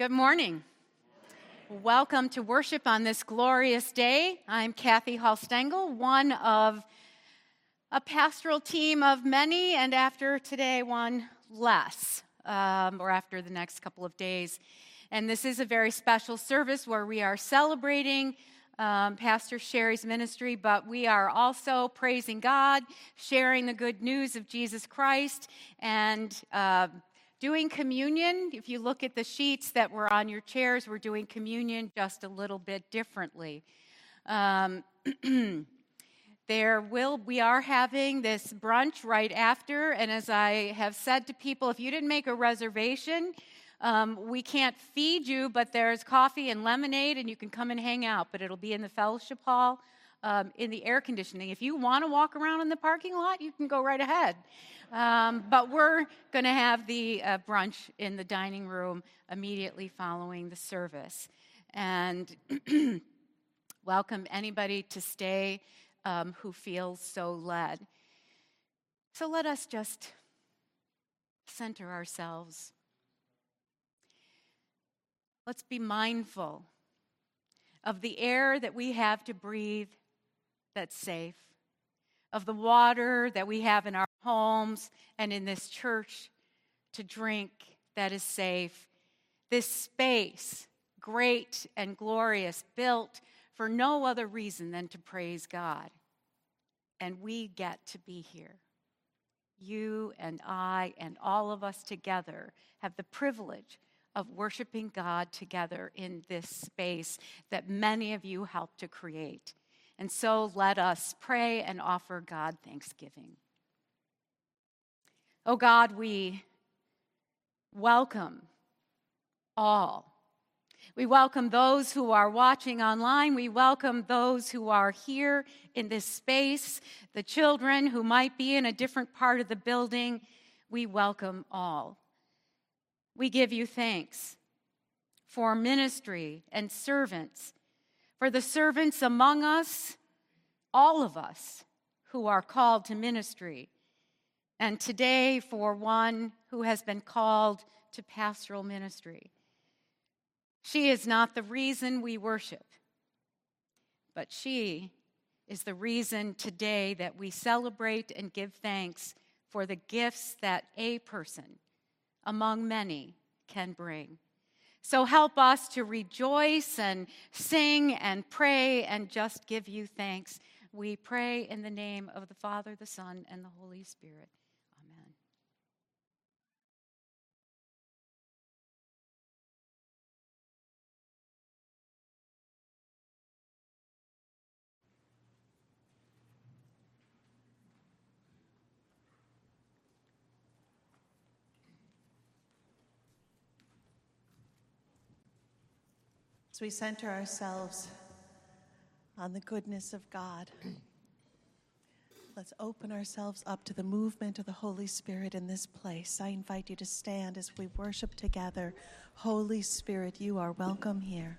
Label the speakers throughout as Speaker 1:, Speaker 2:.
Speaker 1: Good morning. Welcome to worship on this glorious day. I'm Kathy Hallstengel, one of a pastoral team of many, and after today, one less, um, or after the next couple of days. And this is a very special service where we are celebrating um, Pastor Sherry's ministry, but we are also praising God, sharing the good news of Jesus Christ, and uh, doing communion. If you look at the sheets that were on your chairs, we're doing communion just a little bit differently. Um, there will we are having this brunch right after and as i have said to people if you didn't make a reservation um, we can't feed you but there's coffee and lemonade and you can come and hang out but it'll be in the fellowship hall um, in the air conditioning if you want to walk around in the parking lot you can go right ahead um, but we're going to have the uh, brunch in the dining room immediately following the service and welcome anybody to stay um, who feels so led. So let us just center ourselves. Let's be mindful of the air that we have to breathe that's safe, of the water that we have in our homes and in this church to drink that is safe, this space, great and glorious, built for no other reason than to praise God. And we get to be here. You and I and all of us together have the privilege of worshiping God together in this space that many of you helped to create. And so let us pray and offer God thanksgiving. Oh God, we welcome all we welcome those who are watching online. We welcome those who are here in this space, the children who might be in a different part of the building. We welcome all. We give you thanks for ministry and servants, for the servants among us, all of us who are called to ministry, and today for one who has been called to pastoral ministry. She is not the reason we worship, but she is the reason today that we celebrate and give thanks for the gifts that a person among many can bring. So help us to rejoice and sing and pray and just give you thanks. We pray in the name of the Father, the Son, and the Holy Spirit. Amen.
Speaker 2: We center ourselves on the goodness of God, let's open ourselves up to the movement of the Holy Spirit in this place. I invite you to stand as we worship together. Holy Spirit, you are welcome here.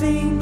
Speaker 3: nothing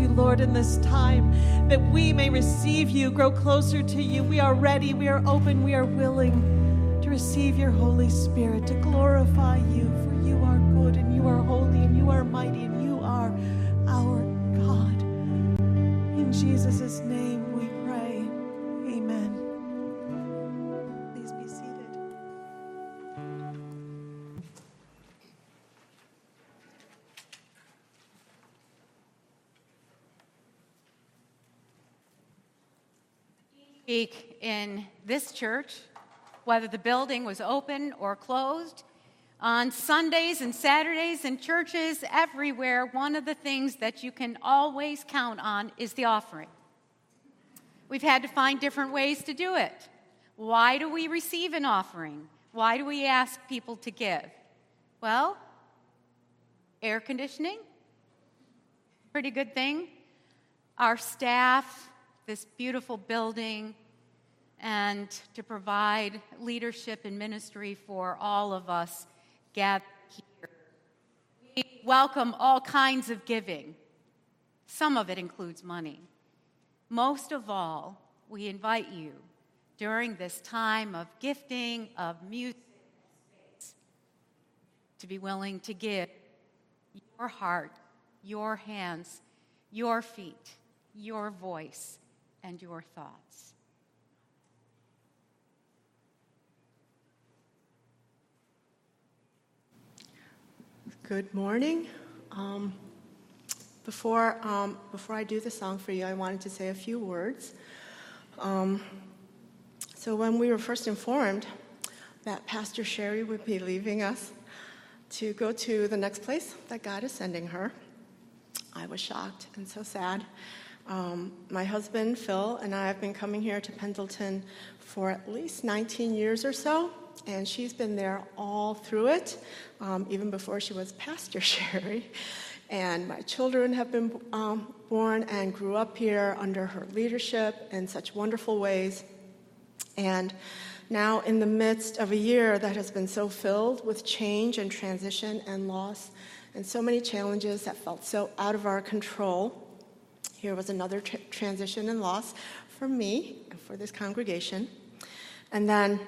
Speaker 3: you, Lord, in this time that we may receive you, grow closer to you. We are ready, we are open, we are willing to receive your Holy Spirit, to glorify you,
Speaker 1: Speak in this church, whether the building was open or closed, on Sundays and Saturdays in churches everywhere, one of the things that you can always count on is the offering. We've had to find different ways to do it. Why do we receive an offering? Why do we ask people to give? Well, air conditioning, pretty good thing. Our staff, this beautiful building, and to provide leadership and ministry for all of us gathered here. We welcome all kinds of giving. Some of it includes money. Most of all, we invite you during this time of gifting, of music, to be willing to give your heart, your hands, your feet, your voice, and your thoughts.
Speaker 4: Good morning. Um, before, um, before I do the song for you, I wanted to say a few words. Um, so, when we were first informed that Pastor Sherry would be leaving us to go to the next place that God is sending her, I was shocked and so sad. Um, my husband, Phil, and I have been coming here to Pendleton for at least 19 years or so, and she's been there all through it, um, even before she was Pastor Sherry. And my children have been um, born and grew up here under her leadership in such wonderful ways. And now, in the midst of a year that has been so filled with change and transition and loss, and so many challenges that felt so out of our control, here was another tra- transition and loss for me and for this congregation. And then,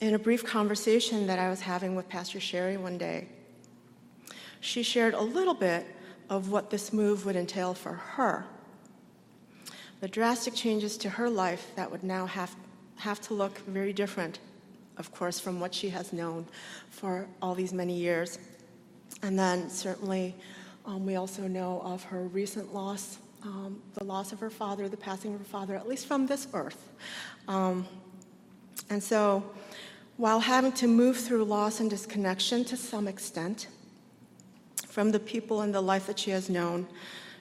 Speaker 4: in a brief conversation that I was having with Pastor Sherry one day, she shared a little bit of what this move would entail for her. The drastic changes to her life that would now have, have to look very different, of course, from what she has known for all these many years. And then, certainly, um, we also know of her recent loss um, the loss of her father, the passing of her father, at least from this earth. Um, and so, while having to move through loss and disconnection to some extent from the people and the life that she has known,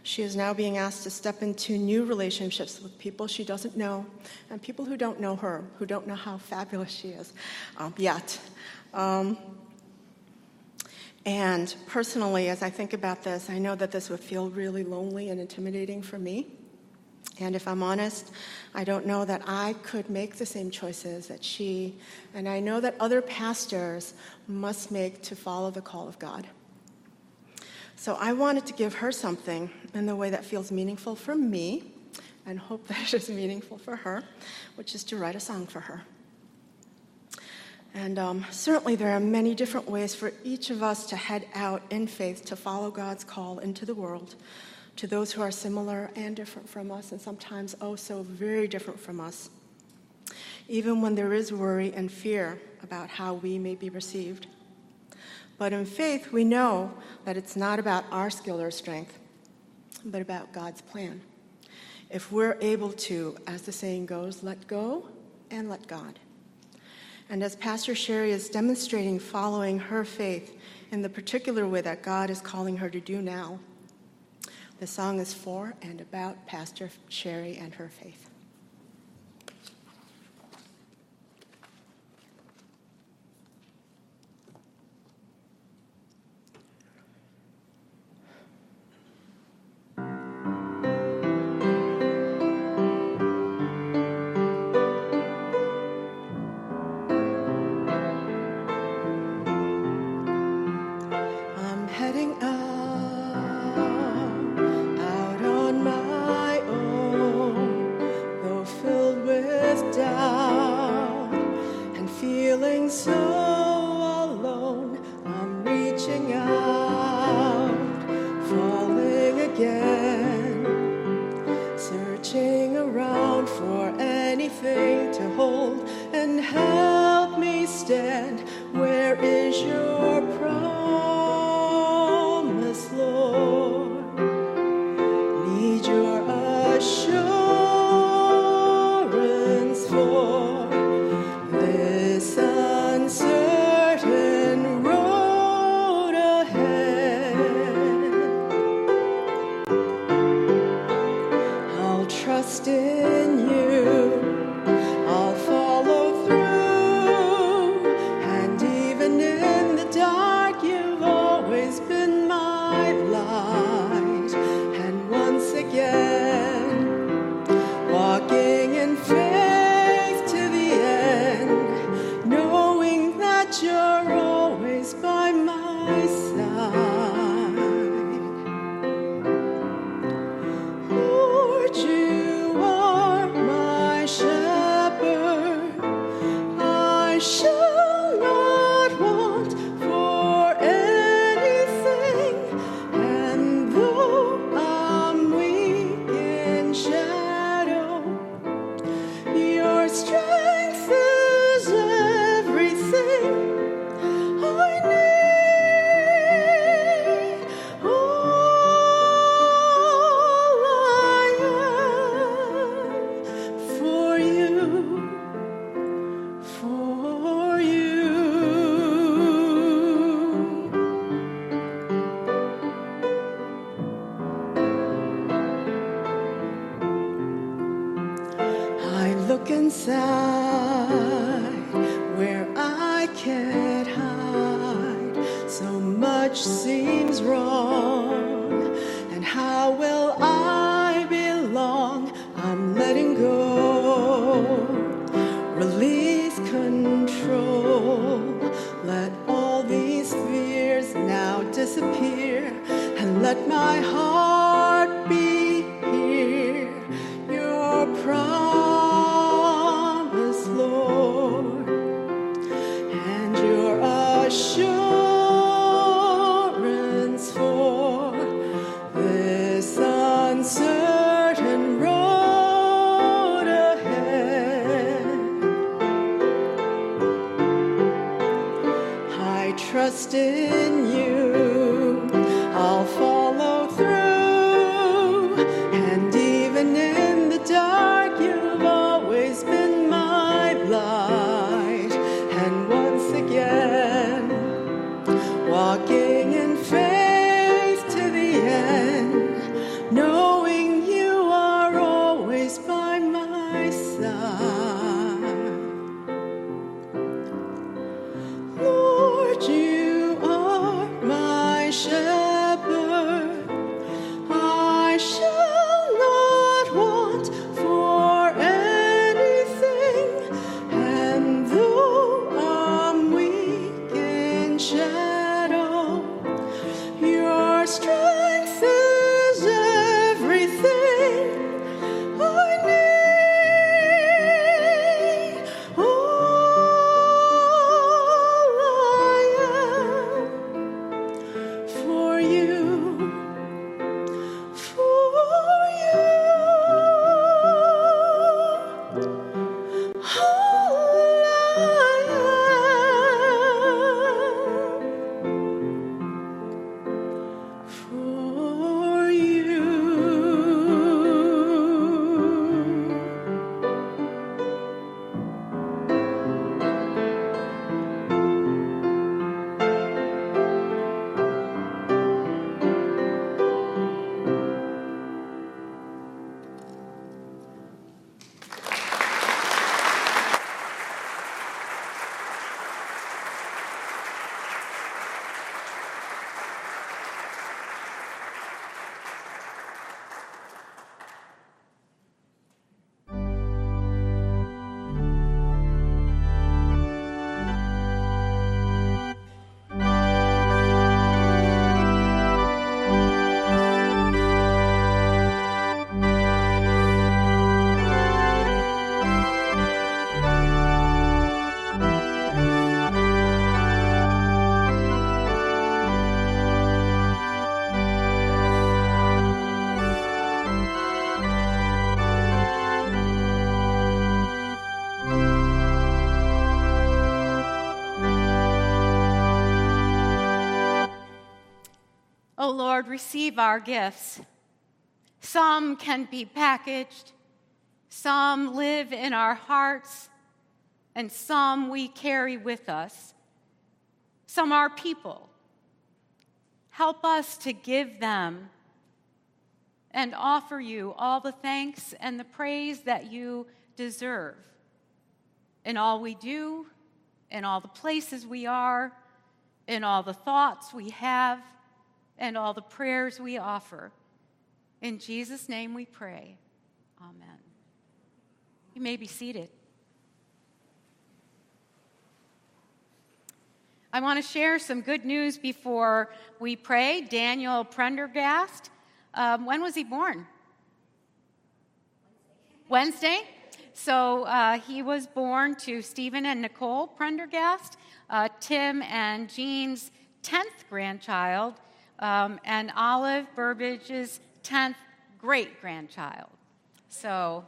Speaker 4: she is now being asked to step into new relationships with people she doesn't know and people who don't know her, who don't know how fabulous she is um, yet. Um, and personally, as I think about this, I know that this would feel really lonely and intimidating for me. And if I'm honest, I don't know that I could make the same choices that she, and I know that other pastors must make to follow the call of God. So I wanted to give her something in the way that feels meaningful for me and hope that it is meaningful for her, which is to write a song for her. And um, certainly, there are many different ways for each of us to head out in faith to follow God's call into the world to those who are similar and different from us, and sometimes oh so very different from us. Even when there is worry and fear about how we may be received. But in faith, we know that it's not about our skill or strength, but about God's plan. If we're able to, as the saying goes, let go and let God. And as Pastor Sherry is demonstrating following her faith in the particular way that God is calling her to do now, the song is for and about Pastor Sherry and her faith.
Speaker 1: Lord, receive our gifts. Some can be packaged, some live in our hearts, and some we carry with us. Some are people. Help us to give them and offer you all the thanks and the praise that you deserve in all we do, in all the places we are, in all the thoughts we have and all the prayers we offer. In Jesus' name we pray. Amen. You may be seated. I want to share some good news before we pray. Daniel Prendergast, um, when was he born? Wednesday. So uh, he was born to Stephen and Nicole Prendergast, uh, Tim and Jean's 10th grandchild, um, and Olive Burbage's 10th great grandchild. So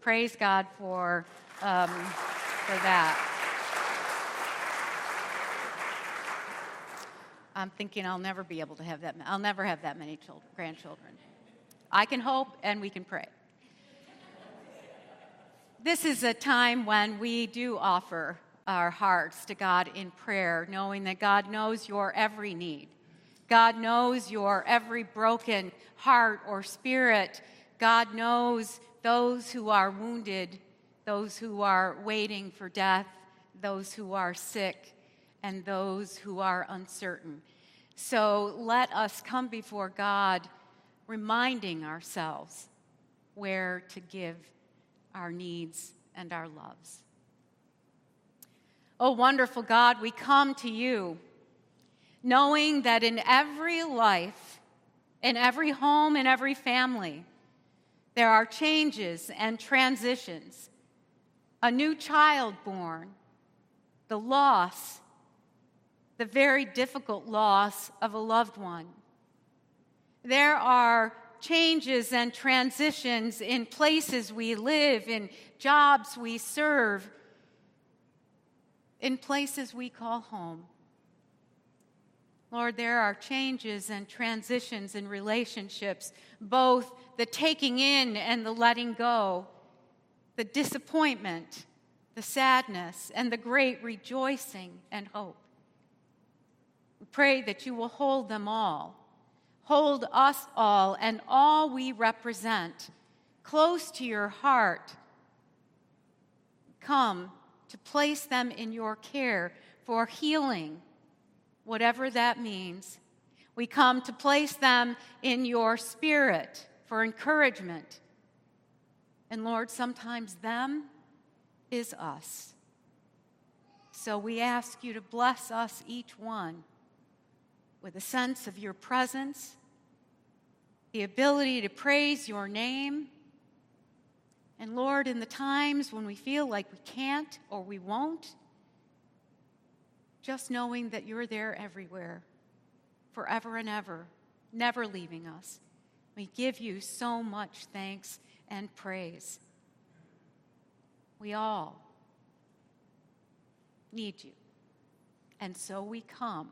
Speaker 1: praise God for, um, for that. I'm thinking I'll never be able to have that. I'll never have that many children, grandchildren. I can hope and we can pray. This is a time when we do offer our hearts to God in prayer, knowing that God knows your every need. God knows your every broken heart or spirit. God knows those who are wounded, those who are waiting for death, those who are sick, and those who are uncertain. So let us come before God reminding ourselves where to give our needs and our loves. Oh, wonderful God, we come to you knowing that in every life, in every home, in every family, there are changes and transitions. A new child born, the loss, the very difficult loss of a loved one. There are changes and transitions in places we live, in jobs we serve, in places we call home. Lord, there are changes and transitions in relationships, both the taking in and the letting go, the disappointment, the sadness, and the great rejoicing and hope. We pray that you will hold them all, hold us all and all we represent close to your heart. Come to place them in your care for healing whatever that means. We come to place them in your spirit for encouragement. And Lord, sometimes them is us. So we ask you to bless us each one with a sense of your presence, the ability to praise your name. And Lord, in the times when we feel like we can't or we won't, just knowing that you're there everywhere, forever and ever, never leaving us. We give you so much thanks and praise. We all need you. And so we come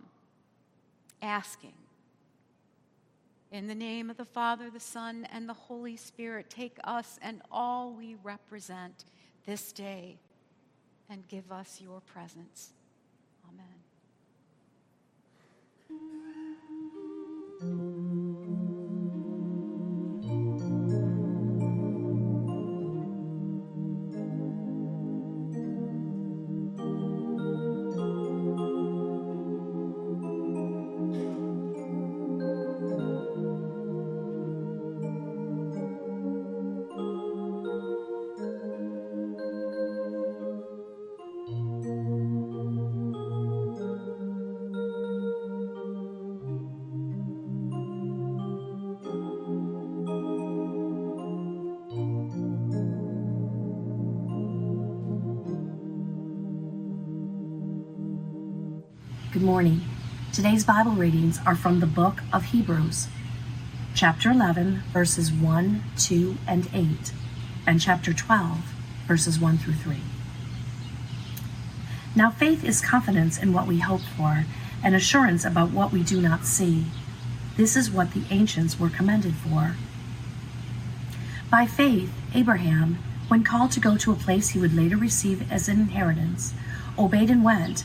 Speaker 1: asking. In the name of the Father, the Son, and the Holy Spirit, take us and all we represent this day and give us your presence.
Speaker 5: Good Bible readings are from the book of Hebrews, chapter 11, verses 1, 2, and 8, and chapter 12, verses 1 through 3. Now, faith is confidence in what we hope for and assurance about what we do not see. This is what the ancients were commended for. By faith, Abraham, when called to go to a place he would later receive as an inheritance, obeyed and went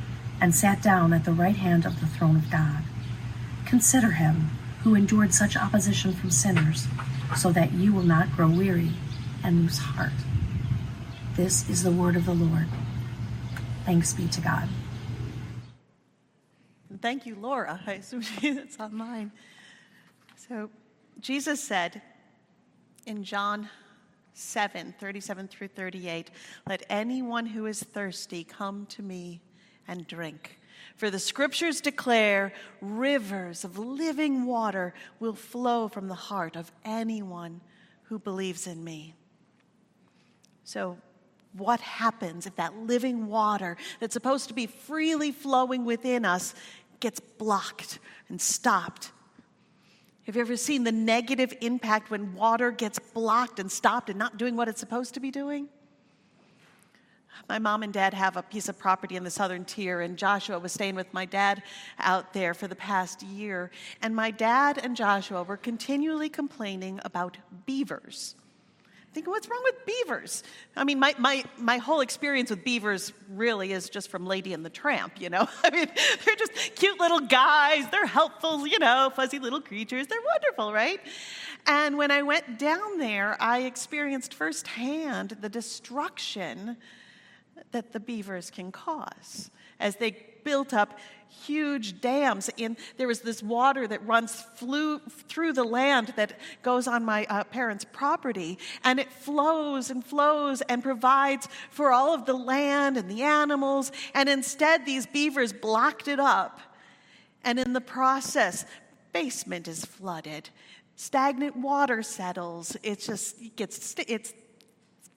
Speaker 5: and sat down at the right hand of the throne of God. Consider him who endured such opposition from sinners, so that you will not grow weary and lose heart. This is the word of the Lord. Thanks be to God.
Speaker 3: Thank you, Laura. I assume it's online. So, Jesus said in John 7 37 through 38, Let anyone who is thirsty come to me and drink. For the scriptures declare rivers of living water will flow from the heart of anyone who believes in me. So, what happens if that living water that's supposed to be freely flowing within us gets blocked and stopped? Have you ever seen the negative impact when water gets blocked and stopped and not doing what it's supposed to be doing? My mom and dad have a piece of property in the southern tier, and Joshua was staying with my dad out there for the past year. And my dad and Joshua were continually complaining about beavers thinking, what's wrong with beavers? I mean, my, my, my whole experience with beavers really is just from Lady and the Tramp, you know? I mean, they're just cute little guys. They're helpful, you know, fuzzy little creatures. They're wonderful, right? And when I went down there, I experienced firsthand the destruction that the beavers can cause as they built up huge dams. And there was this water that runs flew through the land that goes on my uh, parents' property, and it flows and flows and provides for all of the land and the animals. And instead, these beavers blocked it up. And in the process, basement is flooded. Stagnant water settles. It just it gets it's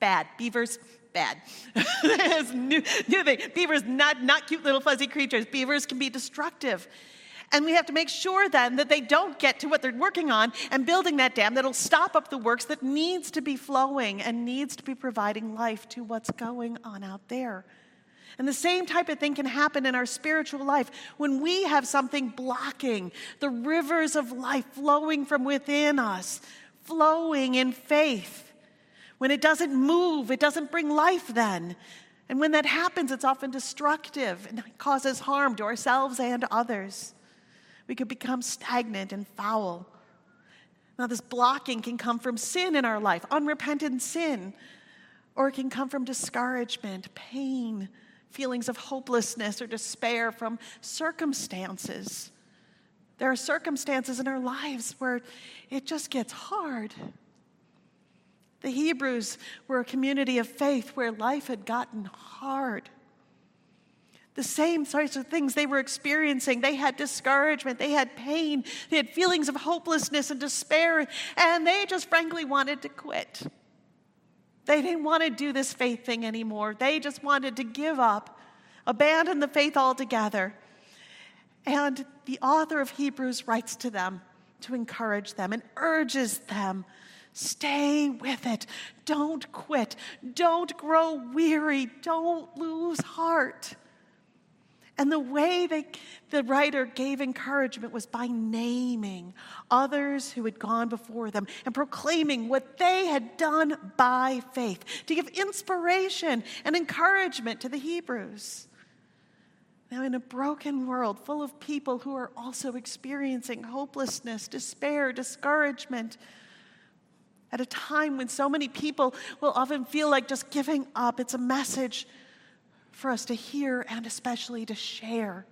Speaker 3: bad. Beavers bad. new, new thing. Beavers, not, not cute little fuzzy creatures. Beavers can be destructive. And we have to make sure then that they don't get to what they're working on and building that dam that'll stop up the works that needs to be flowing and needs to be providing life to what's going on out there. And the same type of thing can happen in our spiritual life when we have something blocking the rivers of life flowing from within us, flowing in faith. When it doesn't move, it doesn't bring life then. And when that happens, it's often destructive and causes harm to ourselves and others. We could become stagnant and foul. Now, this blocking can come from sin in our life, unrepentant sin, or it can come from discouragement, pain, feelings of hopelessness or despair from circumstances. There are circumstances in our lives where it just gets hard. The Hebrews were a community of faith where life had gotten hard. The same sorts of things they were experiencing. They had discouragement, they had pain, they had feelings of hopelessness and despair, and they just frankly wanted to quit. They didn't want to do this faith thing anymore. They just wanted to give up, abandon the faith altogether. And the author of Hebrews writes to them to encourage them and urges them Stay with it. Don't quit. Don't grow weary. Don't lose heart. And the way they, the writer gave encouragement was by naming others who had gone before them and proclaiming what they had done by faith to give inspiration and encouragement to the Hebrews. Now, in a broken world full of people who are also experiencing hopelessness, despair, discouragement, at a time when so many people will often feel like just giving up. It's a message for us to hear and especially to share.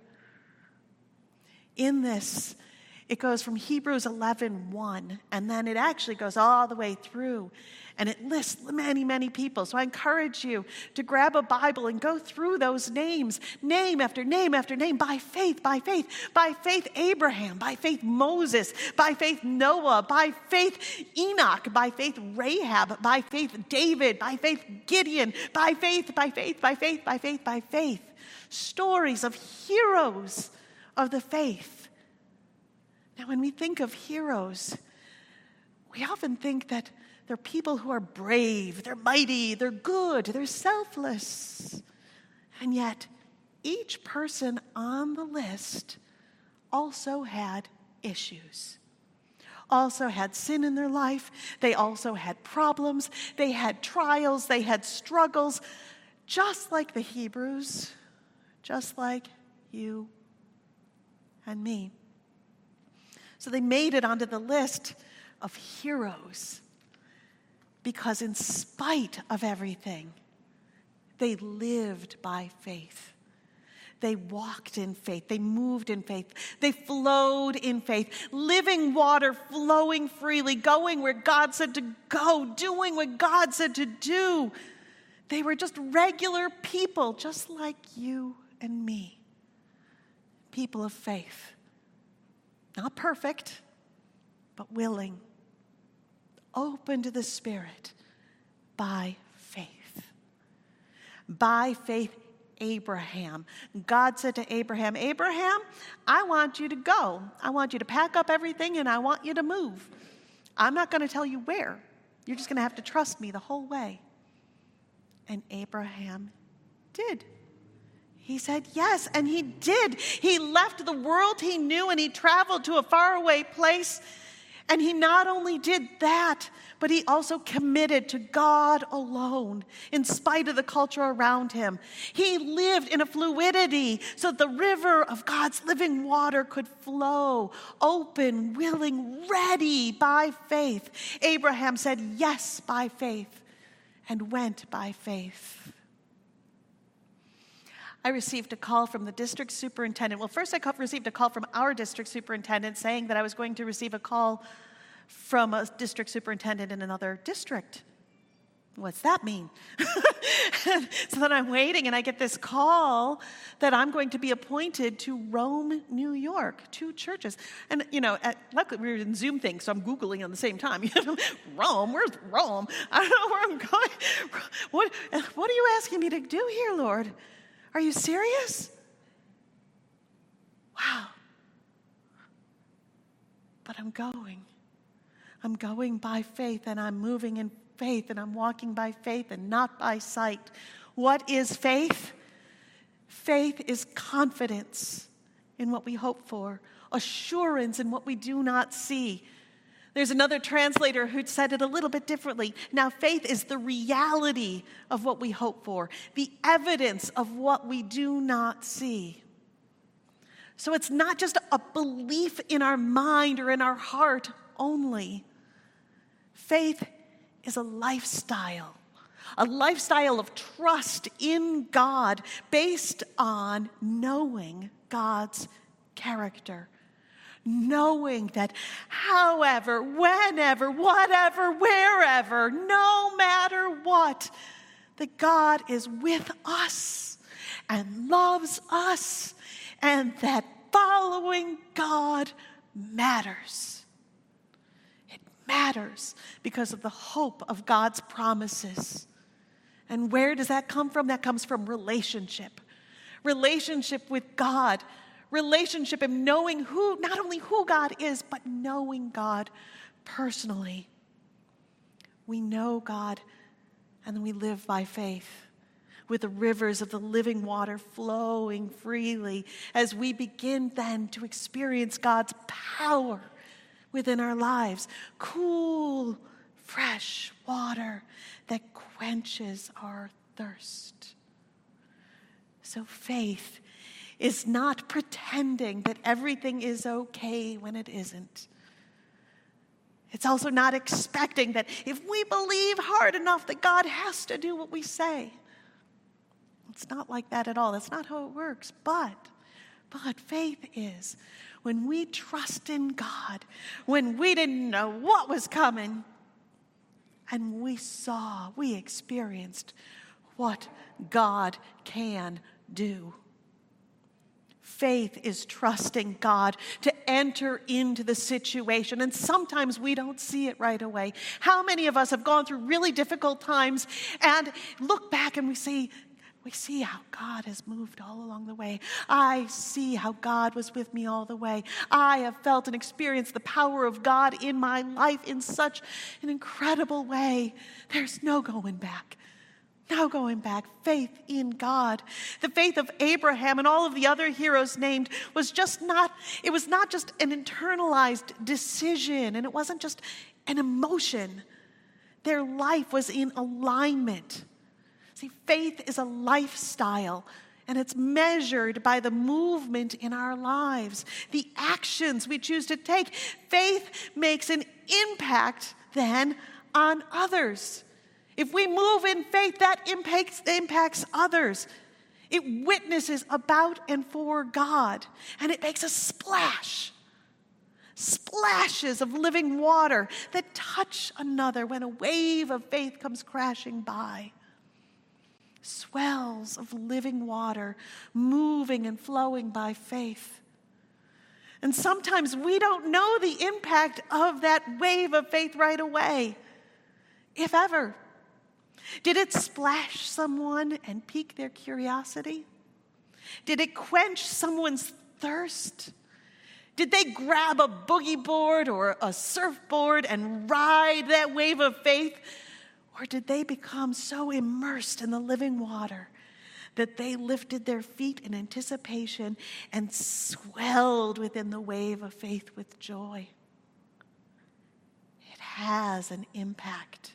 Speaker 3: In this, it goes from Hebrews 11 1, and then it actually goes all the way through and it lists many, many people. So I encourage you to grab a Bible and go through those names, name after name after name, by faith, by faith, by faith, Abraham, by faith, Moses, by faith, Noah, by faith, Enoch, by faith, Rahab, by faith, David, by faith, Gideon, by faith, by faith, by faith, by faith, by faith. Stories of heroes of the faith. Now, when we think of heroes, we often think that they're people who are brave, they're mighty, they're good, they're selfless. And yet, each person on the list also had issues, also had sin in their life, they also had problems, they had trials, they had struggles, just like the Hebrews, just like you and me. So they made it onto the list of heroes because, in spite of everything, They lived by faith. They walked in faith. They moved in faith. They flowed in faith. Living water flowing freely, going where God said to go, doing what God said to do. They were just regular people, just like you and me. People of faith. Not perfect, but willing. Open to the Spirit by faith. By faith, Abraham. God said to Abraham, Abraham, I want you to go. I want you to pack up everything and I want you to move. I'm not going to tell you where. You're just going to have to trust me the whole way. And Abraham did. He said yes, and he did. He left the world he knew and he traveled to a faraway place. And he not only did that, but he also committed to God alone in spite of the culture around him. He lived in a fluidity so the river of God's living water could flow, open, willing, ready by faith. Abraham said yes by faith and went by faith. I received a call from the district superintendent. Well, first I received a call from our district superintendent saying that I was going to receive a call from a district superintendent in another district. What's that mean? so then I'm waiting and I get this call that I'm going to be appointed to Rome, New York, two churches. And, you know, at, luckily we were in Zoom thing, so I'm Googling at the same time. Rome, where's Rome? I don't know where I'm going. What, what are you asking me to do here, Lord? Are you serious? Wow. But I'm going. I'm going by faith and I'm moving in faith and I'm walking by faith and not by sight. What is faith? Faith is confidence in what we hope for, assurance in what we do not see. There's another translator who said it a little bit differently. Now, faith is the reality of what we hope for, the evidence of what we do not see. So it's not just a belief in our mind or in our heart only. Faith is a lifestyle, a lifestyle of trust in God based on knowing God's character. Knowing that, however, whenever, whatever, wherever, no matter what, that God is with us and loves us, and that following God matters It matters because of the hope of God's promises. And where does that come from? That comes from relationship. Relationship with God. Relationship in knowing who, not only who God is, but knowing God personally. We know God and we live by faith with the rivers of the living water flowing freely as we begin then to experience God's power within our lives cool, fresh water that quenches our thirst. So, faith is not pretending that everything is okay when it isn't. It's also not expecting that if we believe hard enough that God has to do what we say. It's not like that at all. That's not how it works. But, but faith is when we trust in God, when we didn't know what was coming, and we saw, we experienced what God can do. Faith is trusting God to enter into the situation, and sometimes we don't see it right away. How many of us have gone through really difficult times and look back and we say, we see how God has moved all along the way. I see how God was with me all the way. I have felt and experienced the power of God in my life in such an incredible way. There's no going back. No going back. Faith in God. The faith of Abraham and all of the other heroes named was just not, it was not just an internalized decision and it wasn't just an emotion. Their life was in alignment See, faith is a lifestyle. And it's measured by the movement in our lives, the actions we choose to take. Faith makes an impact then on others. If we move in faith, that impacts, impacts others. It witnesses about and for God, and it makes a splash. Splashes of living water that touch another when a wave of faith comes crashing by. Swells of living water moving and flowing by faith. And sometimes we don't know the impact of that wave of faith right away, if ever. Did it splash someone and pique their curiosity? Did it quench someone's thirst? Did they grab a boogie board or a surfboard and ride that wave of faith? Or did they become so immersed in the living water that they lifted their feet in anticipation and swelled within the wave of faith with joy. It has an impact.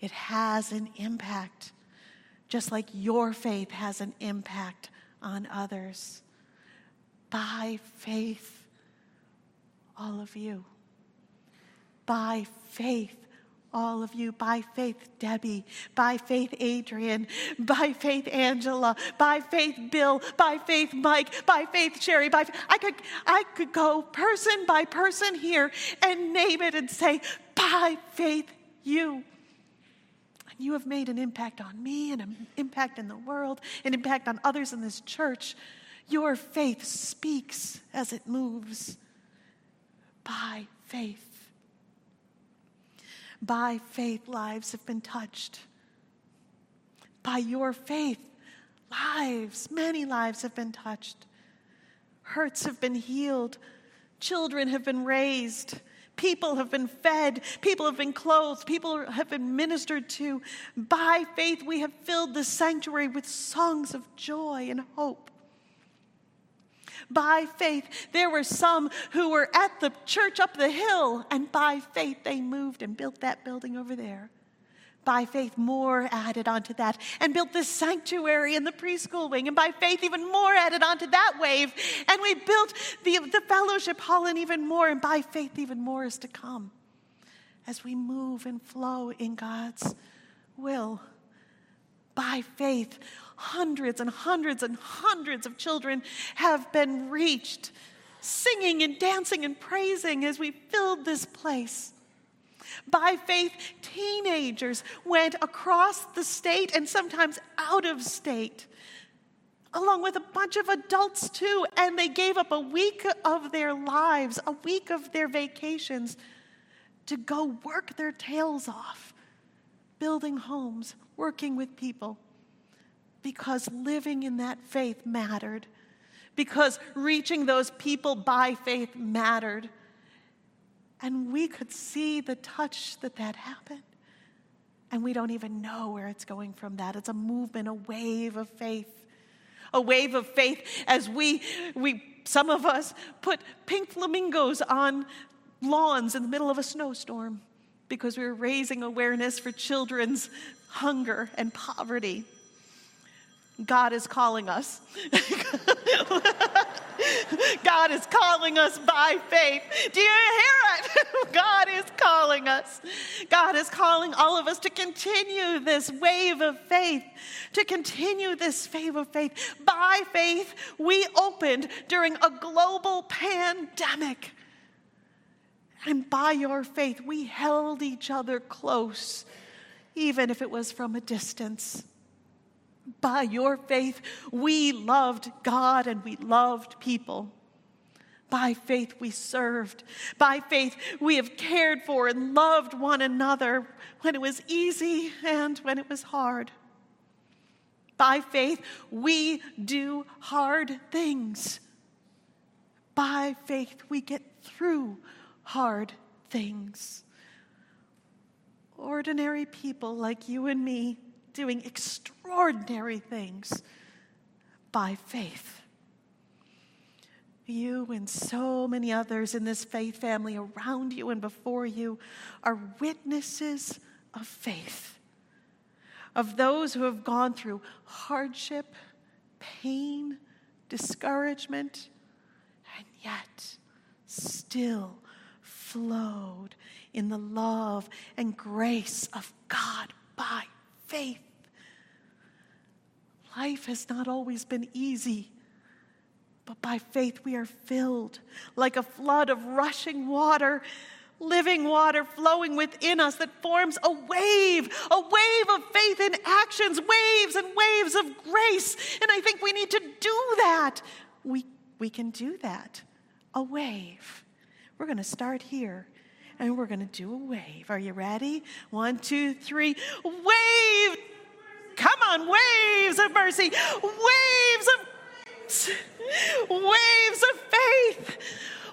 Speaker 3: It has an impact, just like your faith has an impact on others. By faith, all of you. By faith, all of you. By faith, Debbie, by faith, Adrian, by faith, Angela, by faith, Bill, by faith, Mike, by faith, Sherry, by I could I could go person by person here and name it and say, by faith, you. You have made an impact on me and an impact in the world, an impact on others in this church. Your faith speaks as it moves by faith. By faith, lives have been touched. By your faith, lives, many lives have been touched. Hurts have been healed. Children have been raised. People have been fed. People have been clothed. People have been ministered to. By faith, we have filled the sanctuary with songs of joy and hope by faith. There were some who were at the church up the hill, and by faith they moved and built that building over there. By faith, more added onto that and built this sanctuary in the preschool wing. And by faith, even more added onto that wave. And we built the, the fellowship hall and even more. And by faith, even more is to come as we move and flow in God's will. By faith, hundreds and hundreds and hundreds of children have been reached, singing and dancing and praising as we filled this place. By faith, teenagers went across the state and sometimes out of state, along with a bunch of adults too, and they gave up a week of their lives, a week of their vacations to go work their tails off, building homes, working with people because living in that faith mattered, because reaching those people by faith mattered. And we could see the touch that that happened. And we don't even know where it's going from that. It's a movement, a wave of faith. A wave of faith as we, we some of us put pink flamingos on lawns in the middle of a snowstorm because we were raising awareness for children's hunger and poverty. God is calling us. God is calling us by faith. Do you hear it? God is calling us. God is calling all of us to continue this wave of faith, to continue this wave of faith. By faith, we opened during a global pandemic. And by your faith, we held each other close, even if it was from a distance. By your faith, we loved God and we loved people. By faith, we served. By faith, we have cared for and loved one another when it was easy and when it was hard. By faith, we do hard things. By faith, we get through hard things. Ordinary people like you and me doing extraordinary things by faith. You and so many others in this faith family around you and before you are witnesses of faith, of those who have gone through hardship, pain, discouragement, and yet still flowed in the love and grace of God by faith. Life has not always been easy, but by faith we are filled like a flood of rushing water living water flowing within us that forms a wave, a wave of faith in actions, waves and waves of grace. And I think we need to do that. We, we can do that. A wave. We're going to start here and we're going to do a wave. Are you ready? One, two, three. Wave! Come on, waves of mercy, waves of waves of faith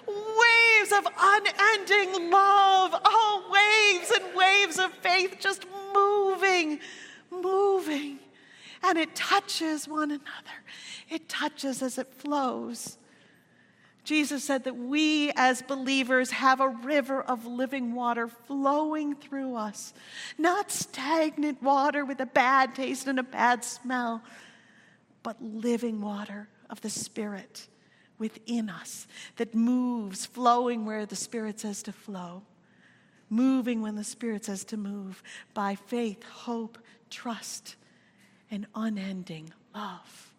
Speaker 3: waves of unending love, oh, waves and waves of faith just moving, moving. And it touches one another, it touches as it flows. Jesus said that we as believers have a river of living water flowing through us, not stagnant water with a bad taste and a bad smell, but living water of the Spirit within us that moves, flowing where the Spirit says to flow, moving when the Spirit says to move, by faith, hope, trust, and unending love.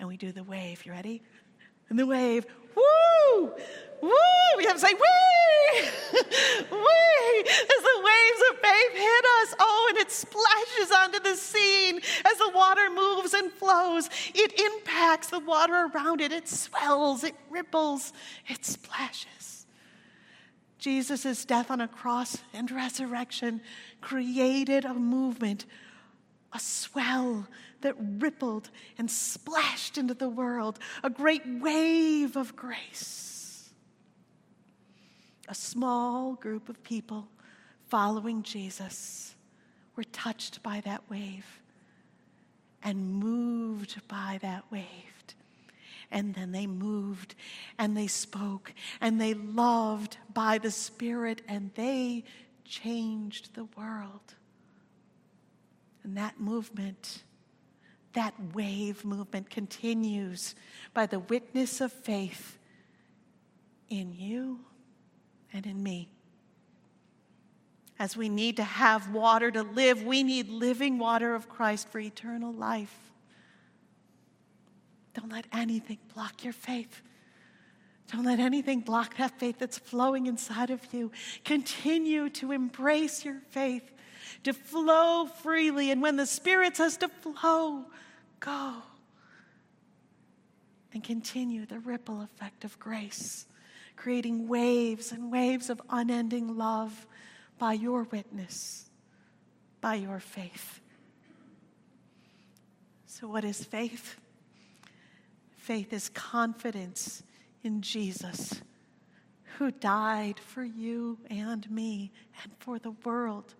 Speaker 3: And we do the wave. You ready? And the wave, woo! We have to say, wee! wee! As the waves of faith hit us, oh, and it splashes onto the scene as the water moves and flows. It impacts the water around it. It swells, it ripples, it splashes. Jesus' death on a cross and resurrection created a movement, a swell that rippled and splashed into the world, a great wave of grace a small group of people following Jesus were touched by that wave and moved by that wave. And then they moved and they spoke and they loved by the Spirit and they changed the world. And that movement, that wave movement continues by the witness of faith in you and in me. As we need to have water to live, we need living water of Christ for eternal life. Don't let anything block your faith. Don't let anything block that faith that's flowing inside of you. Continue to embrace your faith, to flow freely. And when the Spirit says to flow, go. And continue the ripple effect of grace creating waves and waves of unending love by your witness, by your faith. So, what is faith? Faith is confidence in Jesus, who died for you and me and for the world,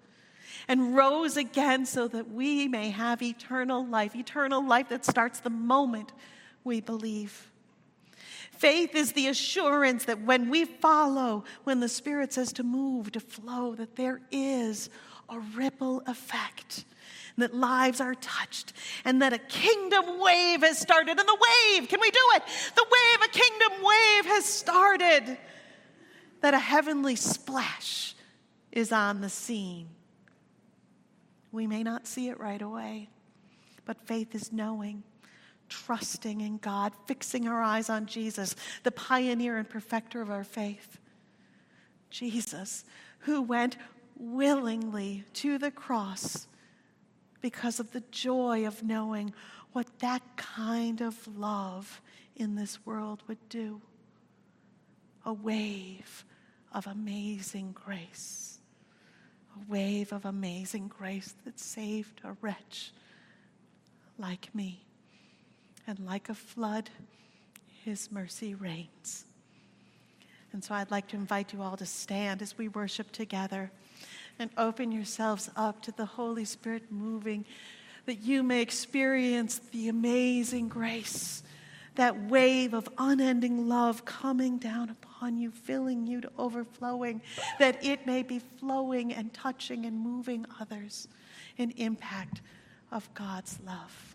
Speaker 3: and rose again so that we may have eternal life, eternal life that starts the moment we believe. Faith is the assurance that when we follow, when the Spirit says to move, to flow, that there is a ripple effect, that lives are touched, and that a kingdom wave has started. And the wave, can we do it? The wave, a kingdom wave has started, that a heavenly splash is on the scene. We may not see it right away, but faith is knowing trusting in God, fixing our eyes on Jesus, the pioneer and perfecter of our faith. Jesus, who went willingly to the cross because of the joy of knowing what that kind of love in this world would do. A wave of amazing grace. A wave of amazing grace that saved a wretch like me and like a flood, his mercy reigns. And so I'd like to invite you all to stand as we worship together and open yourselves up to the Holy Spirit moving, that you may experience the amazing grace, that wave of unending love coming down upon you, filling you to overflowing, that it may be flowing and touching and moving others in impact of God's love.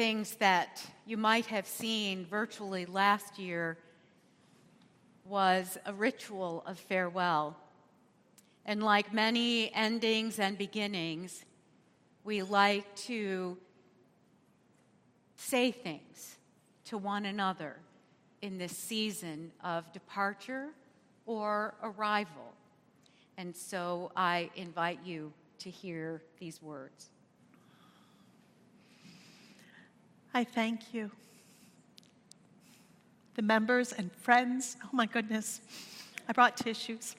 Speaker 1: Things that you might have seen virtually last year was a ritual of farewell. And like many endings and beginnings, we like to say things to one another in this season of departure or arrival. And so I invite you to hear these words.
Speaker 3: I thank you. The members and friends, oh my goodness, I brought tissues.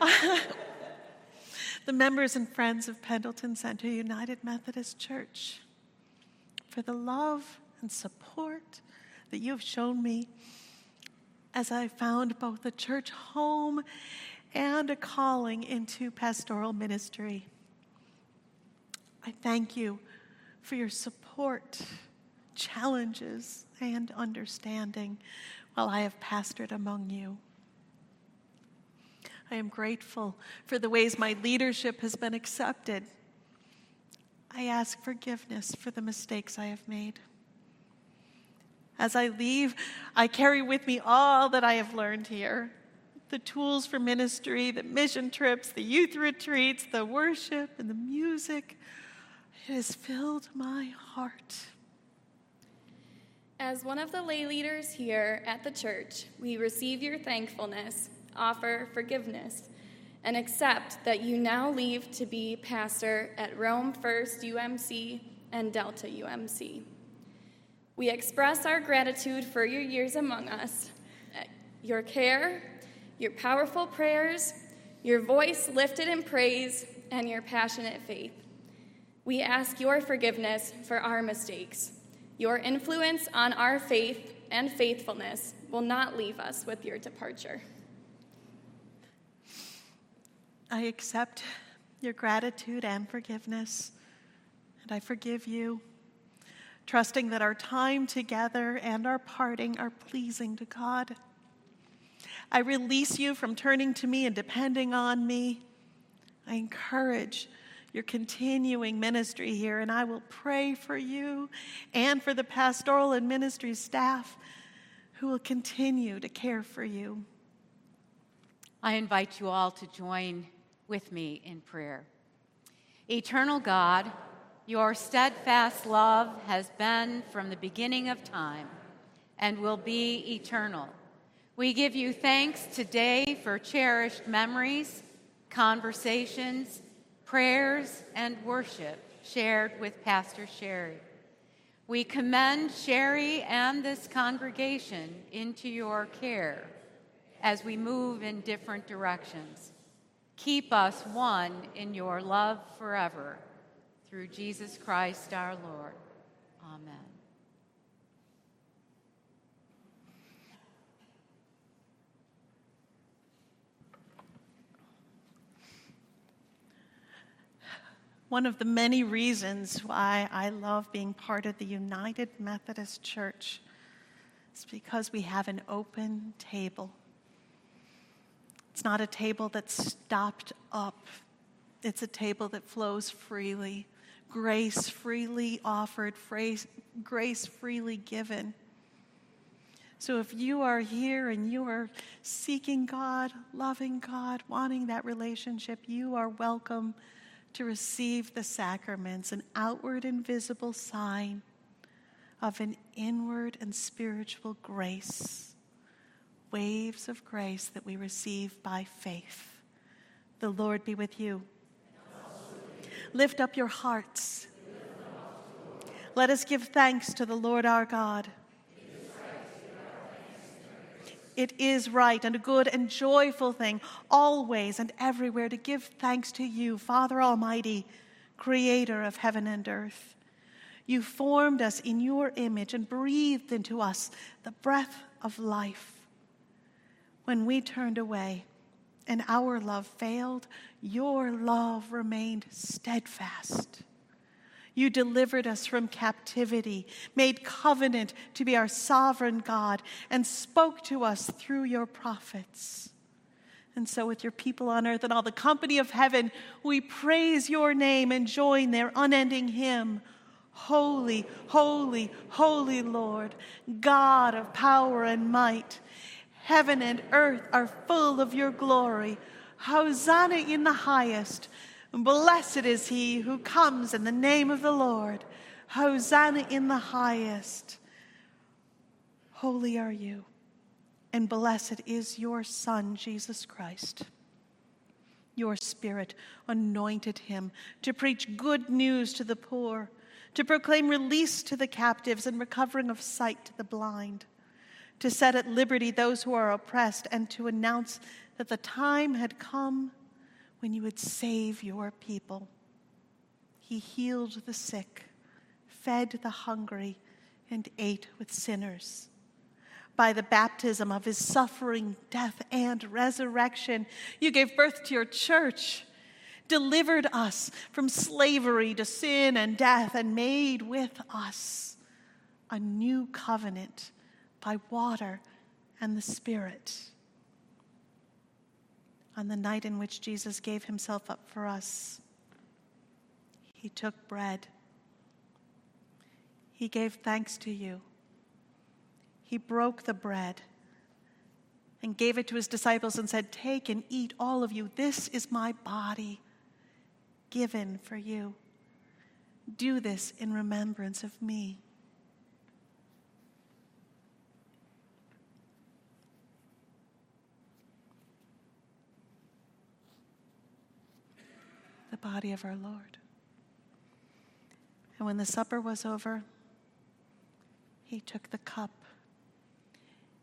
Speaker 3: the members and friends of Pendleton Center United Methodist Church for the love and support that you have shown me as I found both a church home and a calling into pastoral ministry. I thank you for your support, challenges, and understanding while I have pastored among you. I am grateful for the ways my leadership has been accepted. I ask forgiveness for the mistakes I have made. As I leave, I carry with me all that I have learned here the tools for ministry, the mission trips, the youth retreats, the worship, and the music. It has filled my heart.
Speaker 6: As one of the lay leaders here at the church, we receive your thankfulness offer forgiveness, and accept that you now leave to be pastor at Rome First UMC and Delta UMC. We express our gratitude for your years among us, your care, your powerful prayers, your voice lifted in praise, and your passionate faith. We ask your forgiveness for our mistakes. Your influence on our faith and faithfulness will not leave us with your departure.
Speaker 3: I accept your gratitude and forgiveness, and I forgive you, trusting that our time together and our parting are pleasing to God. I release you from turning to me and depending on me. I encourage your continuing ministry here, and I will pray for you and for the pastoral and ministry staff who will continue to care for you.
Speaker 1: I invite you all to join with me in prayer. Eternal God, your steadfast love has been from the beginning of time and will be eternal. We give you thanks today for cherished memories, conversations, prayers, and worship shared with Pastor Sherry. We commend Sherry and this congregation into your care as we move in different directions. Keep us one in your love forever. Through Jesus Christ our Lord. Amen.
Speaker 3: One of the many reasons why I love being part of the United Methodist Church is because we have an open table. It's not a table that's stopped up, it's a table that flows freely, grace freely offered, grace freely given. So if you are here and you are seeking God, loving God, wanting that relationship, you are welcome to receive the sacraments, an outward and visible sign of an inward and spiritual grace, waves of grace that we receive by faith. The Lord be with you. Lift up your hearts. Let us give thanks to the Lord our God. It is right and a good and joyful thing, always and everywhere, to give thanks to you, Father Almighty, creator of heaven and earth. You formed us in your image and breathed into us the breath of life. When we turned away and our love failed, your love remained steadfast. You delivered us from captivity, made covenant to be our sovereign God, and spoke to us through your prophets. And so, with your people on earth and all the company of heaven, we praise your name and join their unending hymn Holy, holy, holy Lord, God of power and might. Heaven and earth are full of your glory. Hosanna in the highest. Blessed is he who comes in the name of the Lord. Hosanna in the highest. Holy are you, and blessed is your Son, Jesus Christ. Your Spirit anointed him to preach good news to the poor, to proclaim release to the captives and recovering of sight to the blind, to set at liberty those who are oppressed, and to announce that the time had come when you would save your people. He healed the sick, fed the hungry, and ate with sinners. By the baptism of his suffering, death, and resurrection, you gave birth to your church, delivered us from slavery to sin and death, and made with us a new covenant by water and the Spirit on the night in which Jesus gave himself up for us, he took bread. He gave thanks to you. He broke the bread and gave it to his disciples and said, Take and eat, all of you. This is my body given for you. Do this in remembrance of me. the body of our Lord. And when the supper was over, he took the cup.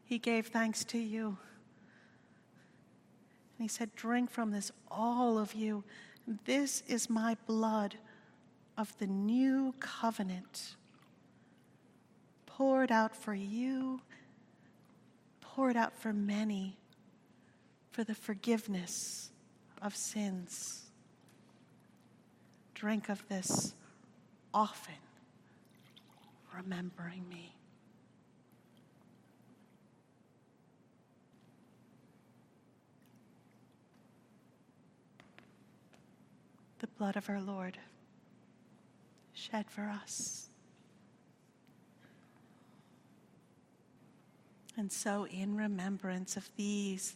Speaker 3: He gave thanks to you. And he said, Drink from this, all of you. This is my blood of the new covenant, poured out for you, poured out for many, for the forgiveness of sins drink of this often, remembering me. The blood of our Lord shed for us. And so, in remembrance of these,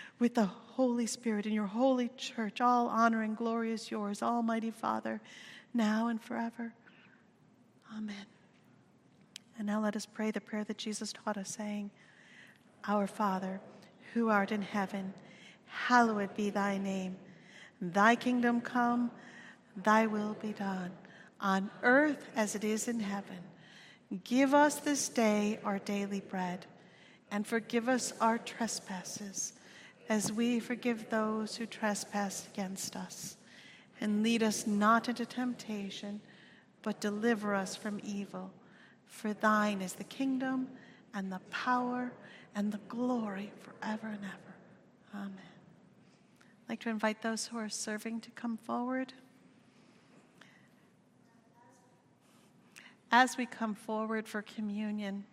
Speaker 3: with the Holy Spirit in your holy church. All honor and glory is yours, Almighty Father, now and forever. Amen. And now let us pray the prayer that Jesus taught us, saying, Our Father, who art in heaven, hallowed be thy name. Thy kingdom come, thy will be done, on earth as it is in heaven. Give us this day our daily bread, and forgive us our trespasses, as we forgive those who trespass against us. And lead us not into temptation, but deliver us from evil. For thine is the kingdom, and the power, and the glory forever and ever. Amen. I'd like to invite those who are serving to come forward. As we come forward for communion,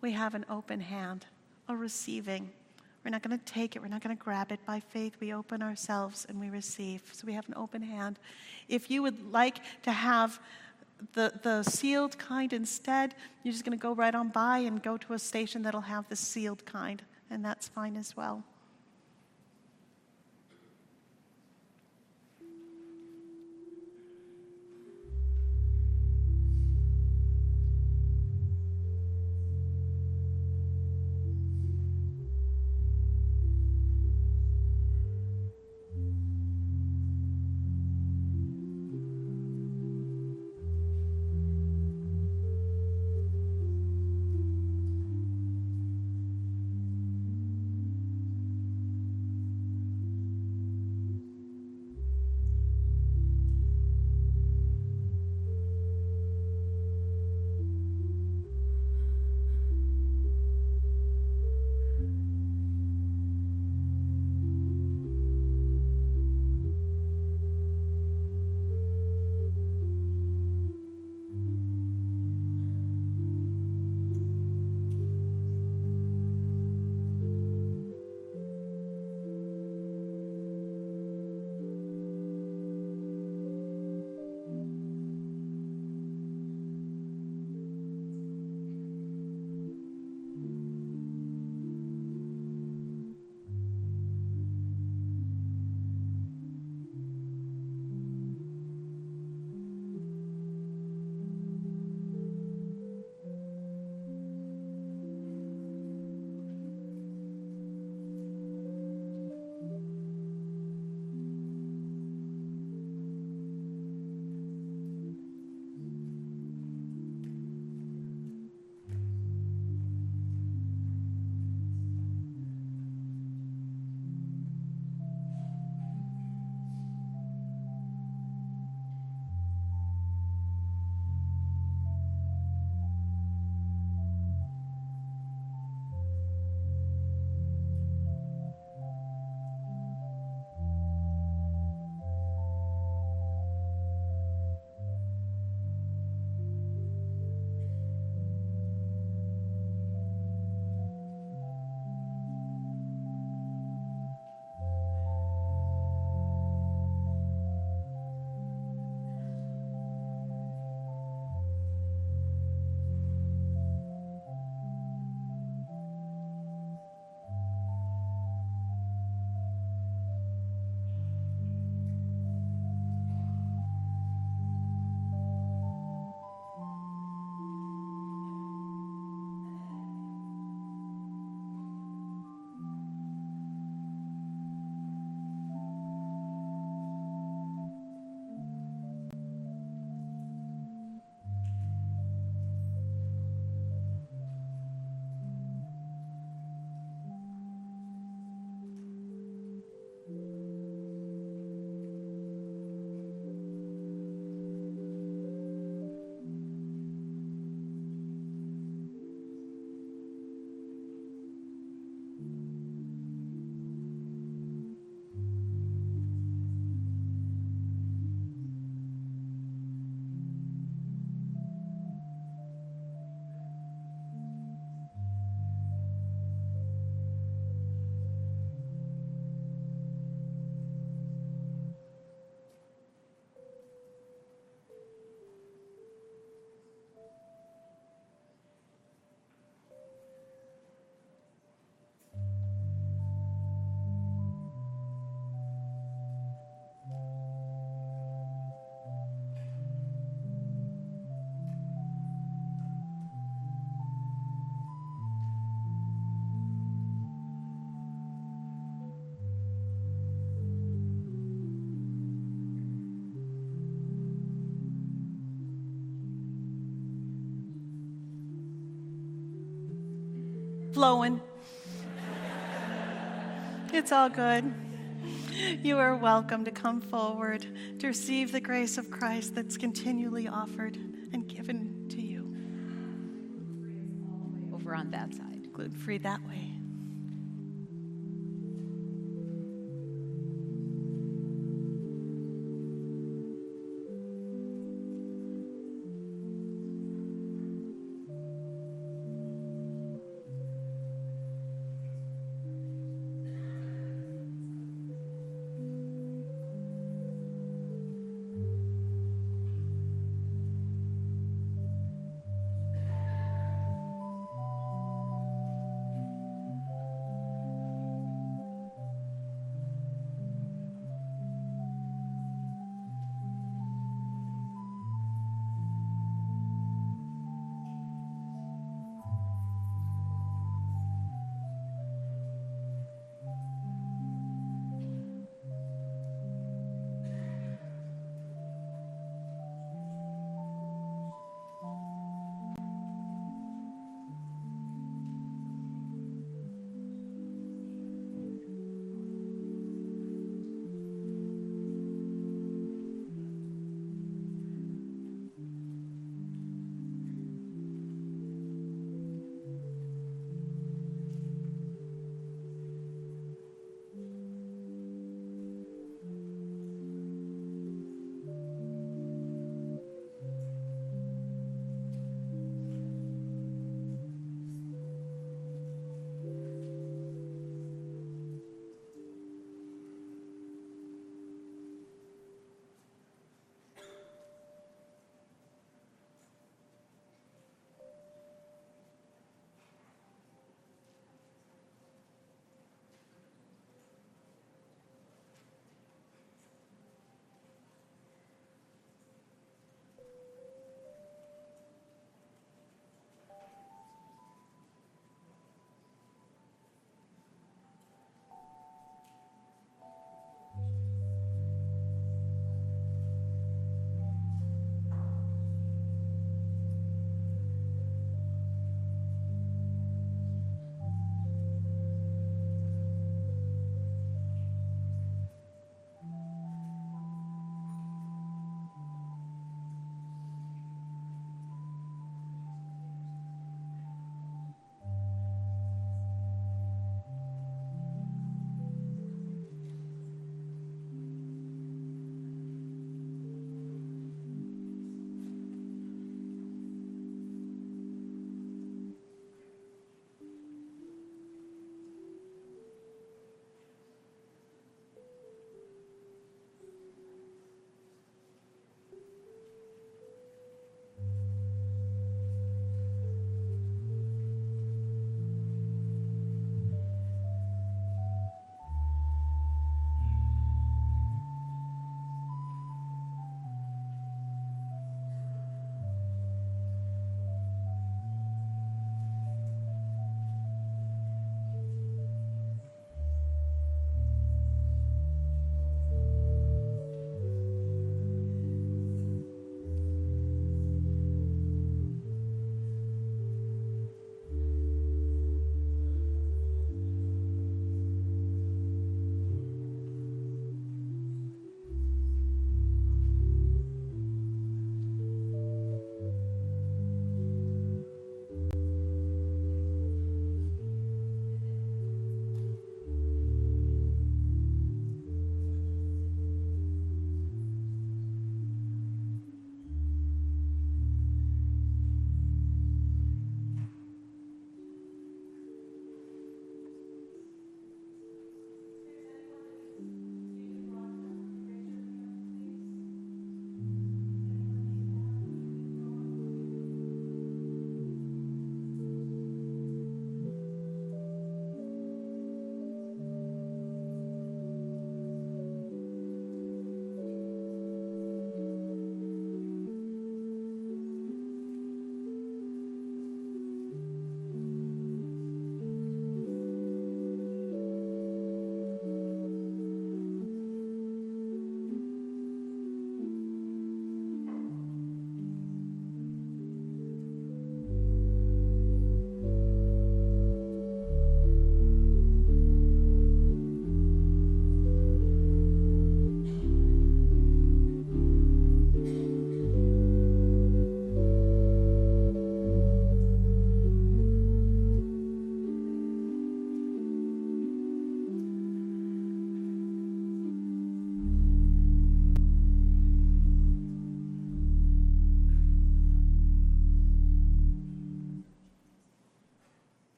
Speaker 3: we have an open hand, a receiving. We're not going to take it, we're not going to grab it. By faith, we open ourselves and we receive. So we have an open hand. If you would like to have the, the sealed kind instead, you're just going to go right on by and go to a station that'll have the sealed kind, and that's fine as well. Flowing. It's all good. You are welcome to come forward to receive the grace of Christ that's continually offered and given to you.
Speaker 1: Over on that side.
Speaker 3: Gluten free that way.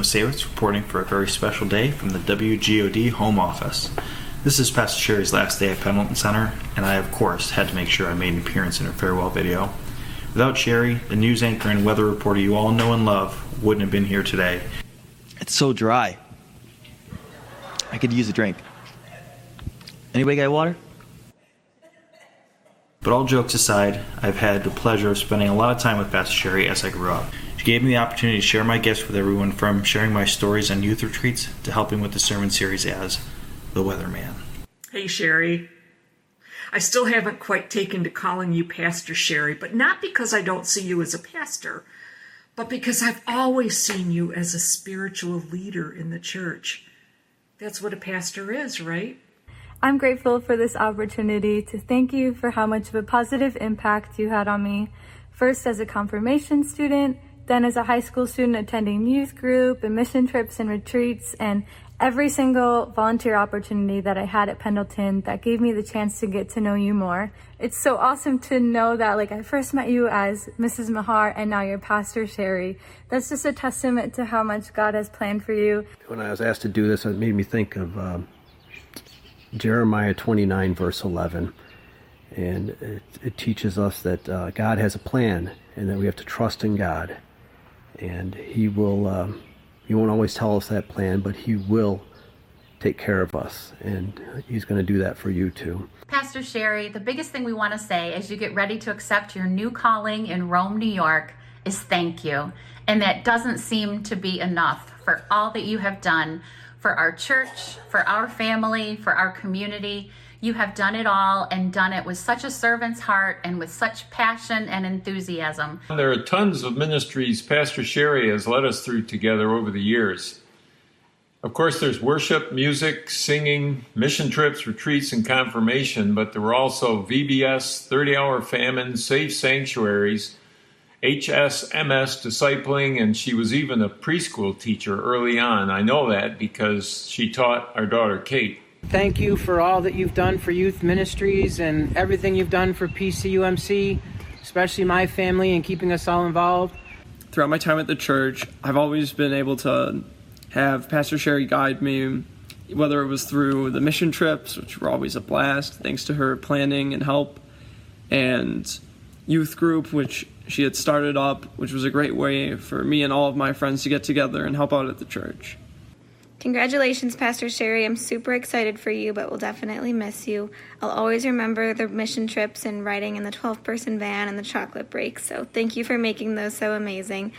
Speaker 7: Wasewitz reporting for a very special day from the WGOD home office. This is Pastor Sherry's last day at Pendleton Center, and I, of course, had to make sure I made an appearance in her farewell video. Without Sherry, the news anchor and weather reporter you all know and love wouldn't have been here today.
Speaker 8: It's so dry. I could use a drink. Anybody got water?
Speaker 7: But all jokes aside, I've had the pleasure of spending a lot of time with Pastor Sherry as I grew up. She gave me the opportunity to share my gifts with everyone from sharing my stories on youth retreats to helping with the sermon series as the Weatherman.
Speaker 9: Hey, Sherry. I still haven't quite taken to calling you Pastor Sherry, but not because I don't see you as a pastor, but because I've always seen you as a spiritual leader in the church. That's what a pastor is, right?
Speaker 10: I'm grateful for this opportunity to thank you for how much of a positive impact you had on me, first as a confirmation student, then as a high school student attending youth group and mission trips and retreats, and every single volunteer opportunity that I had at Pendleton that gave me the chance to get to know you more. It's so awesome to know that like I first met you as Mrs. Mahar and now you're Pastor Sherry. That's just a testament to how much God has planned for you.
Speaker 11: When I was asked to do this, it made me think of um, Jeremiah 29, verse 11. And it, it teaches us that uh, God has a plan and that we have to trust in God. And He will, um, He won't always tell us that plan, but He will take care of us. And He's going to do that for you too.
Speaker 12: Pastor Sherry, the biggest thing we want to say as you get ready to accept your new calling in Rome, New York, is thank you. And that doesn't seem to be enough for all that you have done for our church, for our family, for our community. You have done it all and done it with such a servant's heart and with such passion and enthusiasm.
Speaker 13: There are tons of ministries Pastor Sherry has led us through together over the years. Of course, there's worship, music, singing, mission trips, retreats, and confirmation, but there were also VBS, 30 hour famine, safe sanctuaries, HSMS discipling, and she was even a preschool teacher early on. I know that because she taught our daughter Kate.
Speaker 14: Thank you for all that you've done for youth ministries and everything you've done for PCUMC, especially my family and keeping us all involved.
Speaker 15: Throughout my time at the church, I've always been able to have Pastor Sherry guide me, whether it was through the mission trips, which were always a blast, thanks to her planning and help, and youth group, which she had started up, which was a great way for me and all of my friends to get together and help out at the church.
Speaker 16: Congratulations, Pastor Sherry. I'm super excited for you, but will definitely miss you. I'll always remember the mission trips and riding in the 12 person van and the chocolate breaks, so thank you for making those so amazing.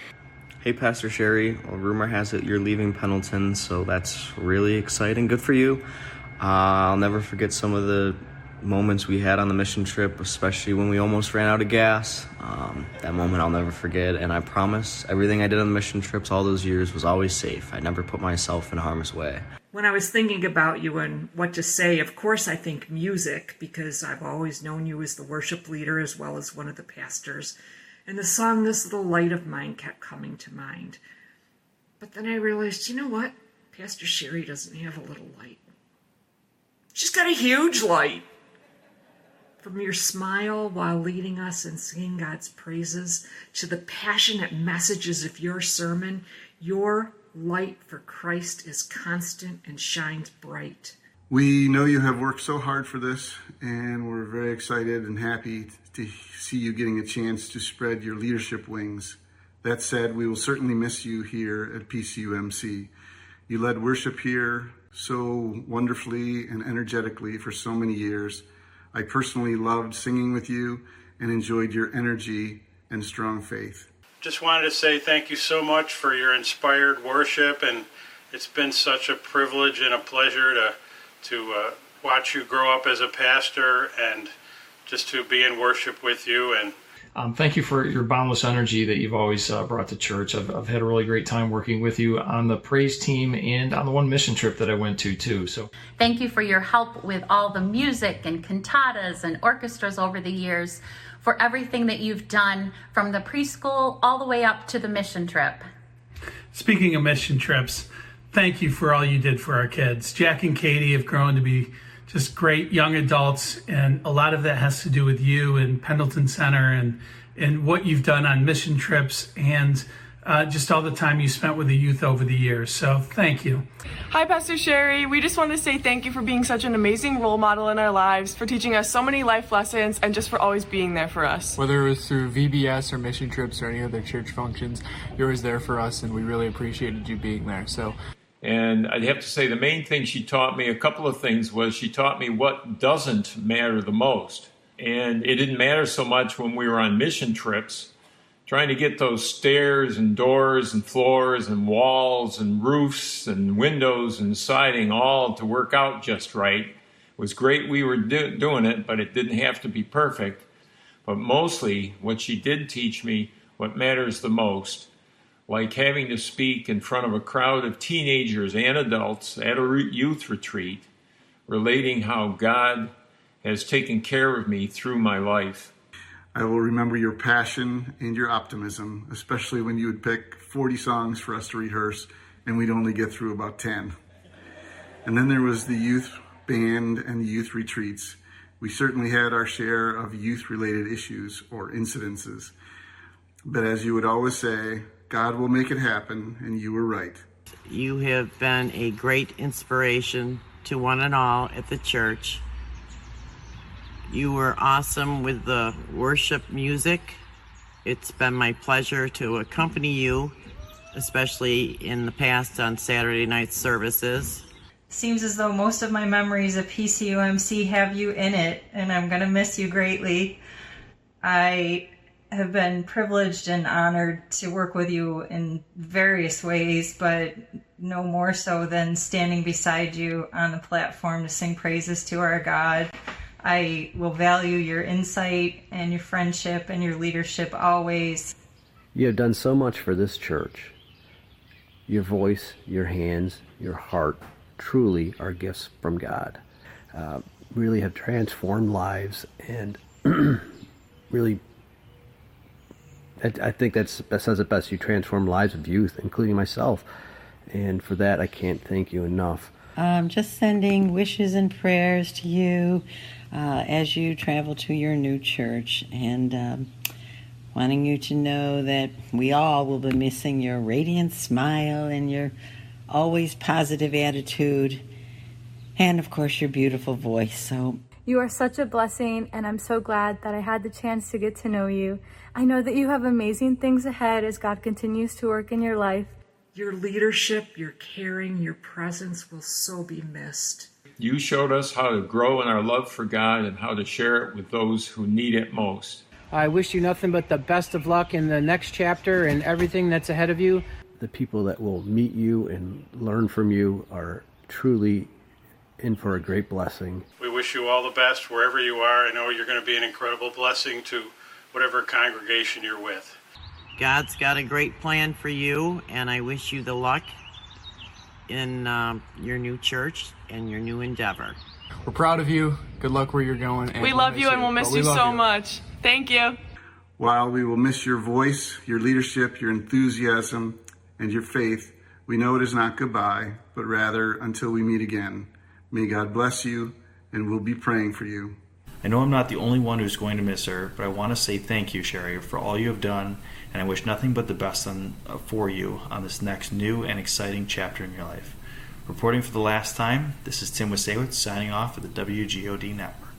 Speaker 17: Hey, Pastor Sherry. Well, rumor has it you're leaving Pendleton, so that's really exciting. Good for you. Uh, I'll never forget some of the moments we had on the mission trip, especially when we almost ran out of gas. Um, that moment I'll never forget, and I promise everything I did on the mission trips all those years was always safe. I never put myself in harm's way.
Speaker 9: When I was thinking about you and what to say, of course I think music, because I've always known you as the worship leader as well as one of the pastors. And the song This Little Light of Mine kept coming to mind. But then I realized, you know what? Pastor Sherry doesn't have a little light. She's got a huge light from your smile while leading us and singing God's praises to the passionate messages of your sermon, your light for Christ is constant and shines bright.
Speaker 18: We know you have worked so hard for this, and we're very excited and happy to see you getting a chance to spread your leadership wings. That said, we will certainly miss you here at PCUMC. You led worship here so wonderfully and energetically for so many years I personally loved singing with you and enjoyed your energy and strong faith.
Speaker 19: Just wanted to say thank you so much for your inspired worship, and it's been such a privilege and a pleasure to to uh, watch you grow up as a pastor and just to be in worship with you and
Speaker 20: um, thank you for your boundless energy that you've always uh, brought to church. I've, I've, had a really great time working with you on the praise team and on the one mission trip that I went to too. So
Speaker 12: thank you for your help with all the music and cantatas and orchestras over the years, for everything that you've done from the preschool all the way up to the mission trip.
Speaker 21: Speaking of mission trips, thank you for all you did for our kids. Jack and Katie have grown to be just great young adults, and a lot of that has to do with you and Pendleton Center and and what you've done on mission trips and uh, just all the time you spent with the youth over the years. So thank you.
Speaker 22: Hi, Pastor Sherry. We just want to say thank you for being such an amazing role model in our lives, for teaching us so many life lessons, and just for always being there for us.
Speaker 23: Whether it was through VBS or mission trips or any other church functions, you were there for us, and we really appreciated you being there. So.
Speaker 13: And I'd have to say the main thing she taught me, a couple of things, was she taught me what doesn't matter the most. And it didn't matter so much when we were on mission trips trying to get those stairs and doors and floors and walls and roofs and windows and siding all to work out just right. It was great we were do- doing it, but it didn't have to be perfect. But mostly, what she did teach me, what matters the most, like having to speak in front of a crowd of teenagers and adults at a youth retreat, relating how God has taken care of me through my life.
Speaker 18: I will remember your passion and your optimism, especially when you would pick 40 songs for us to rehearse and we'd only get through about 10. And then there was the youth band and the youth retreats. We certainly had our share of youth related issues or incidences. But as you would always say, God will make it happen, and you were right.
Speaker 24: You have been a great inspiration to one and all at the church you were awesome with the worship music. It's been my pleasure to accompany you, especially in the past on Saturday night services.
Speaker 25: Seems as though most of my memories of PCUMC have you in it, and I'm going to miss you greatly. I have been privileged and honored to work with you in various ways, but no more so than standing beside you on the platform to sing praises to our God. I will value your insight and your friendship and your leadership always.
Speaker 11: You have done so much for this church. Your voice, your hands, your heart truly are gifts from God. Uh, really have transformed lives and really, I, I think that's, that says it best. You transform lives of youth, including myself. And for that, I can't thank you enough.
Speaker 26: I'm just sending wishes and prayers to you uh, as you travel to your new church and um, wanting you to know that we all will be missing your radiant smile and your always positive attitude and, of course, your beautiful voice. So,
Speaker 10: you are such a blessing, and I'm so glad that I had the chance to get to know you. I know that you have amazing things ahead as God continues to work in your life.
Speaker 9: Your leadership, your caring, your presence will so be missed.
Speaker 13: You showed us how to grow in our love for God and how to share it with those who need it most.
Speaker 14: I wish you nothing but the best of luck in the next chapter and everything that's ahead of you.
Speaker 11: The people that will meet you and learn from you are truly in for a great blessing.
Speaker 19: We wish you all the best wherever you are. I know you're going to be an incredible blessing to whatever congregation you're with.
Speaker 24: God's got a great plan for you, and I wish you the luck in um, your new church and your new endeavor.
Speaker 23: We're proud of you. Good luck where you're going.
Speaker 22: we love you and we'll miss you so you. much. Thank you.
Speaker 18: While we will miss your voice, your leadership, your enthusiasm, and your faith, we know it is not goodbye, but rather until we meet again. May God bless you, and we'll be praying for you.
Speaker 7: I know I'm not the only one who's going to miss her, but I want to say thank you, Sherry, for all you have done, and I wish nothing but the best on, uh, for you on this next new and exciting chapter in your life. Reporting for the last time, this is Tim Wasewitz signing off for the WGOD Network.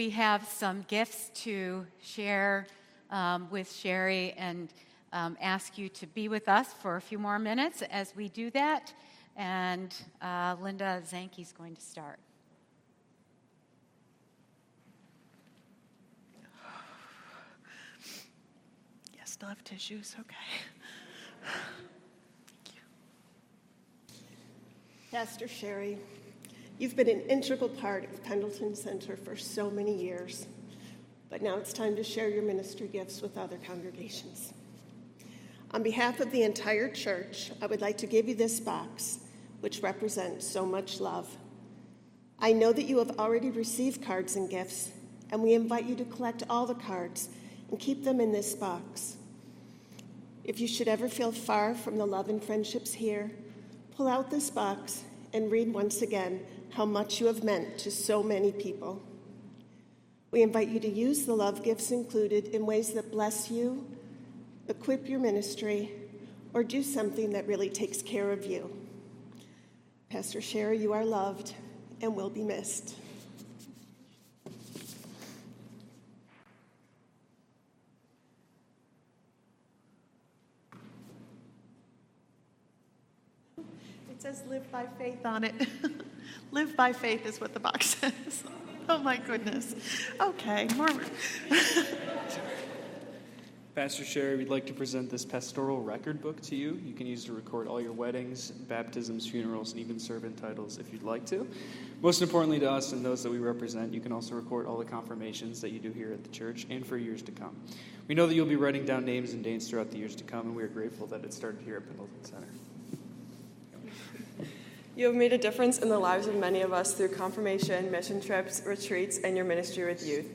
Speaker 1: We have some gifts to share um, with Sherry and um, ask you to be with us for a few more minutes as we do that and uh, Linda Zanke is going to start.
Speaker 3: Yes, still have tissues. Okay.
Speaker 27: Thank you. Pastor Sherry, you've been an integral part of Pendleton Center for so many years, but now it's time to share your ministry gifts with other congregations. On behalf of the entire church, I would like to give you this box, which represents so much love. I know that you have already received cards and gifts, and we invite you to collect all the cards and keep them in this box. If you should ever feel far from the love and friendships here, pull out this box and read once again how much you have meant to so many people. We invite you to use the love gifts included in ways that bless you, equip your ministry, or do something that really takes care of you. Pastor Sherry, you are loved and will be missed.
Speaker 3: It says live by faith on it. live by faith is what the box says. Oh my goodness. Okay, more.
Speaker 28: Pastor Sherry, we'd like to present this pastoral record book to you. You can use to record all your weddings, baptisms, funerals, and even servant titles if you'd like to. Most importantly to us and those that we represent, you can also record all the confirmations that you do here at the church and for years to come. We know that you'll be writing down names and dates throughout the years to come, and we are grateful that it started here at Pendleton Center.
Speaker 22: You have made a difference in the lives of many of us through confirmation, mission trips, retreats, and your ministry with youth.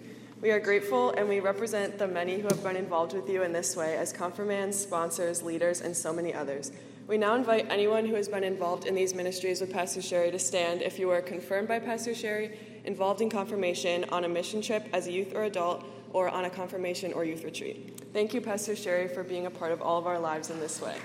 Speaker 22: We are grateful and we represent the many who have been involved with you in this way as confirmands, sponsors, leaders, and so many others. We now invite anyone who has been involved in these ministries with Pastor Sherry to stand if you were confirmed by Pastor Sherry, involved in confirmation, on a mission trip as a youth or adult, or on a confirmation or youth retreat. Thank you, Pastor Sherry, for being a part of all of our lives in this way.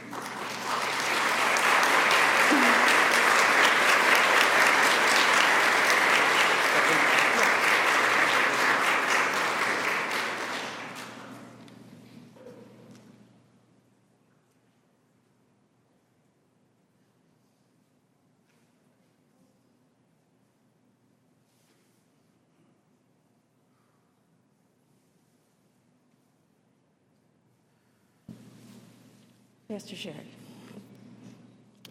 Speaker 29: Pastor Sherry,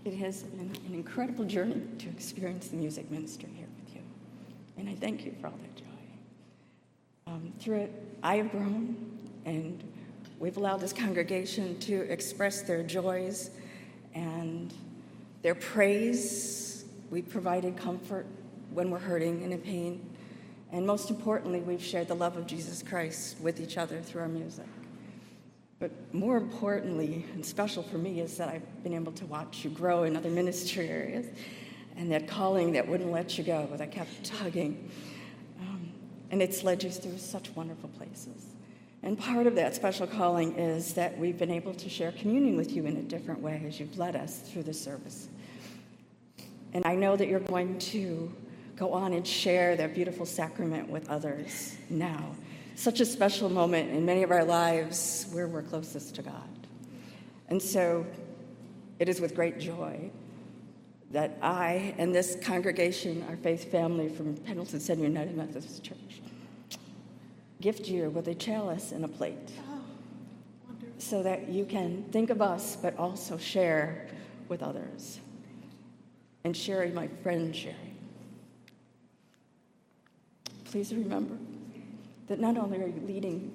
Speaker 29: it has been an incredible journey to experience the music ministry here with you. And I thank you for all that joy. Um, through it, I have grown, and we've allowed this congregation to express their joys and their praise. We've provided comfort when we're hurting and in pain. And most importantly, we've shared the love of Jesus Christ with each other through our music. But more importantly, and special for me, is that I've been able to watch you grow in other ministry areas and that calling that wouldn't let you go, that kept tugging. Um, and it's led you through such wonderful places. And part of that special calling is that we've been able to share communion with you in a different way as you've led us through the service. And I know that you're going to go on and share that beautiful sacrament with others now such a special moment in many of our lives where we're closest to God. And so it is with great joy that I and this congregation, our faith family from Pendleton Center United Methodist Church, gift you with a chalice and a plate oh, so that you can think of us but also share with others. And Sherry, my friend Sherry, please remember that not only are you leading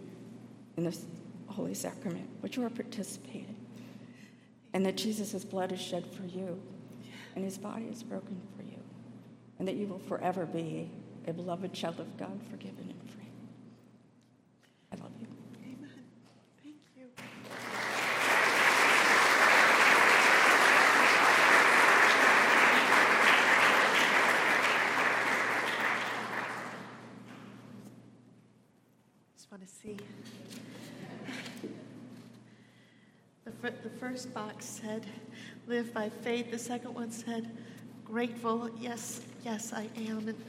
Speaker 29: in this Holy Sacrament, but you are participating. And that Jesus' blood is shed for you, and his body is broken for you, and that you will forever be a beloved child of God, forgiven and free. I love you.
Speaker 3: Amen. Thank you. Just want to see. The, the first box said, live by faith. The second one said, grateful. Yes, yes, I am. And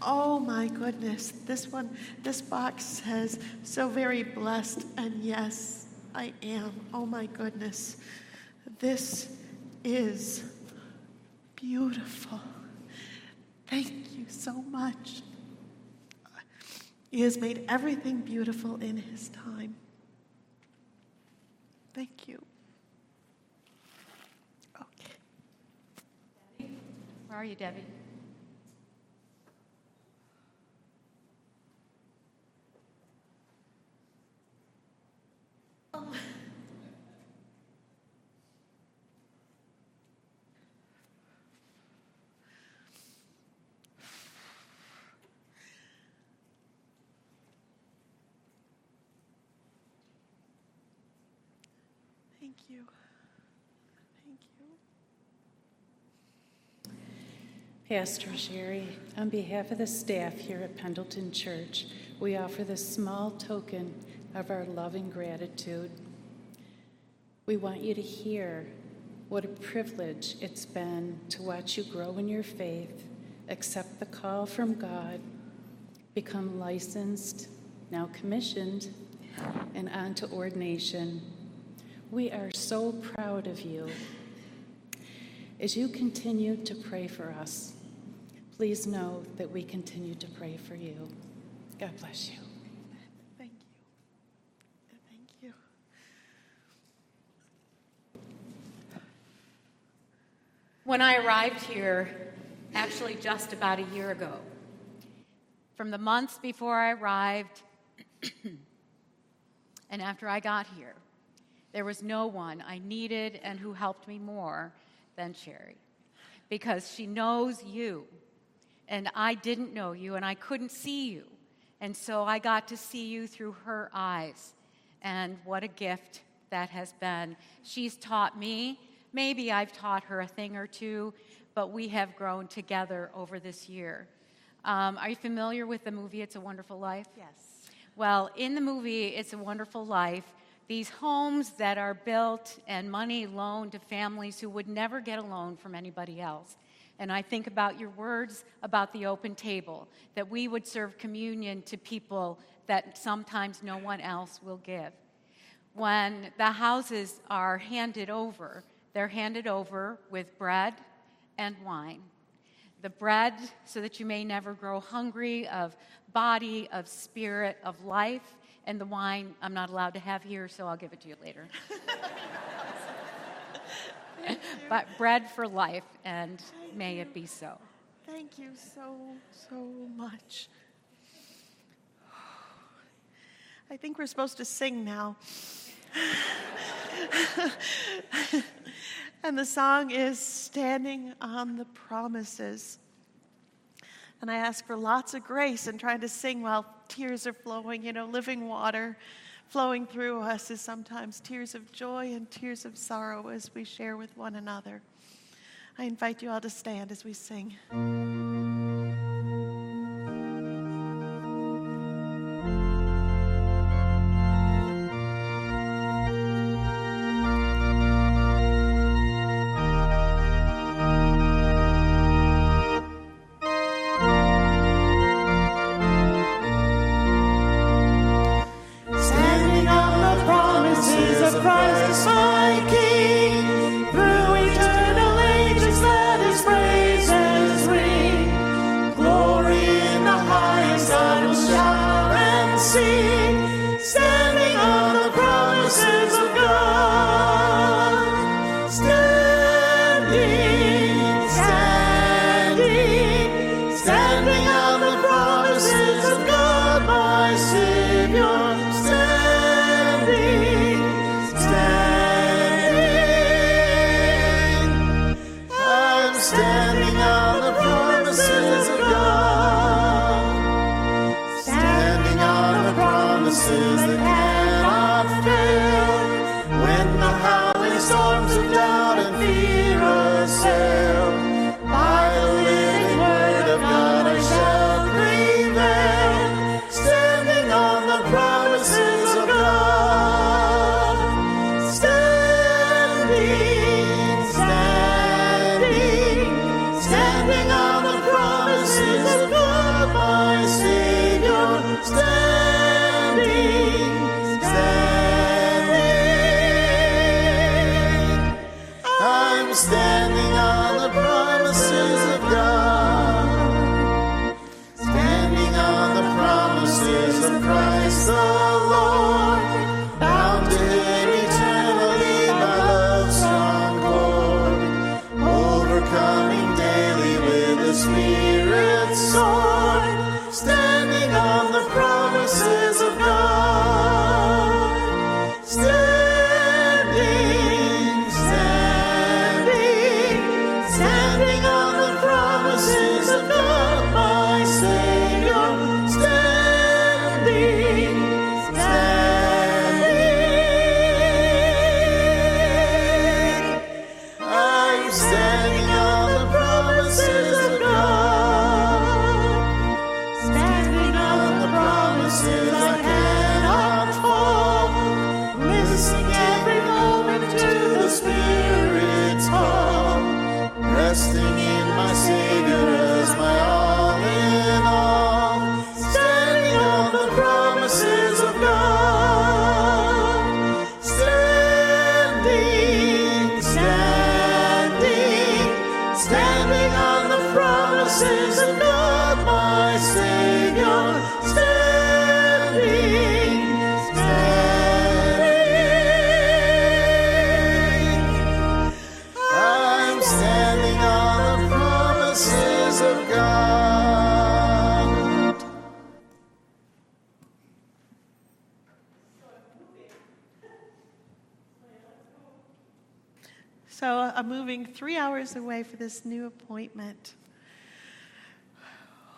Speaker 3: oh my goodness, this one, this box says, so very blessed. And yes, I am. Oh my goodness. This is beautiful. Thank you so much. He has made everything beautiful in His time. Thank you. Okay.
Speaker 1: Where are you, Debbie?
Speaker 3: Oh.
Speaker 2: Thank you. Thank you.
Speaker 30: Pastor Sherry, on behalf of the staff here at Pendleton Church, we offer this small token of our love and gratitude. We want you to hear what a privilege it's been to watch you grow in your faith, accept the call from God, become licensed, now commissioned, and on to ordination. We are so proud of you. As you continue to pray for us, please know that we continue to pray for you. God bless you.
Speaker 2: Thank you. Thank you.
Speaker 1: When I arrived here, actually just about a year ago, from the months before I arrived and after I got here, there was no one I needed and who helped me more than Sherry because she knows you. And I didn't know you and I couldn't see you. And so I got to see you through her eyes. And what a gift that has been. She's taught me, maybe I've taught her a thing or two, but we have grown together over this year. Um, are you familiar with the movie It's a Wonderful Life?
Speaker 2: Yes.
Speaker 1: Well, in the movie It's a Wonderful Life, these homes that are built and money loaned to families who would never get a loan from anybody else. And I think about your words about the open table, that we would serve communion to people that sometimes no one else will give. When the houses are handed over, they're handed over with bread and wine. The bread, so that you may never grow hungry of body, of spirit, of life, and the wine I'm not allowed to have here, so I'll give it to you later. but bread for life, and may it be so.
Speaker 2: Thank you so, so much. I think we're supposed to sing now. and the song is Standing on the Promises. And I ask for lots of grace in trying to sing while tears are flowing. You know, living water flowing through us is sometimes tears of joy and tears of sorrow as we share with one another. I invite you all to stand as we sing.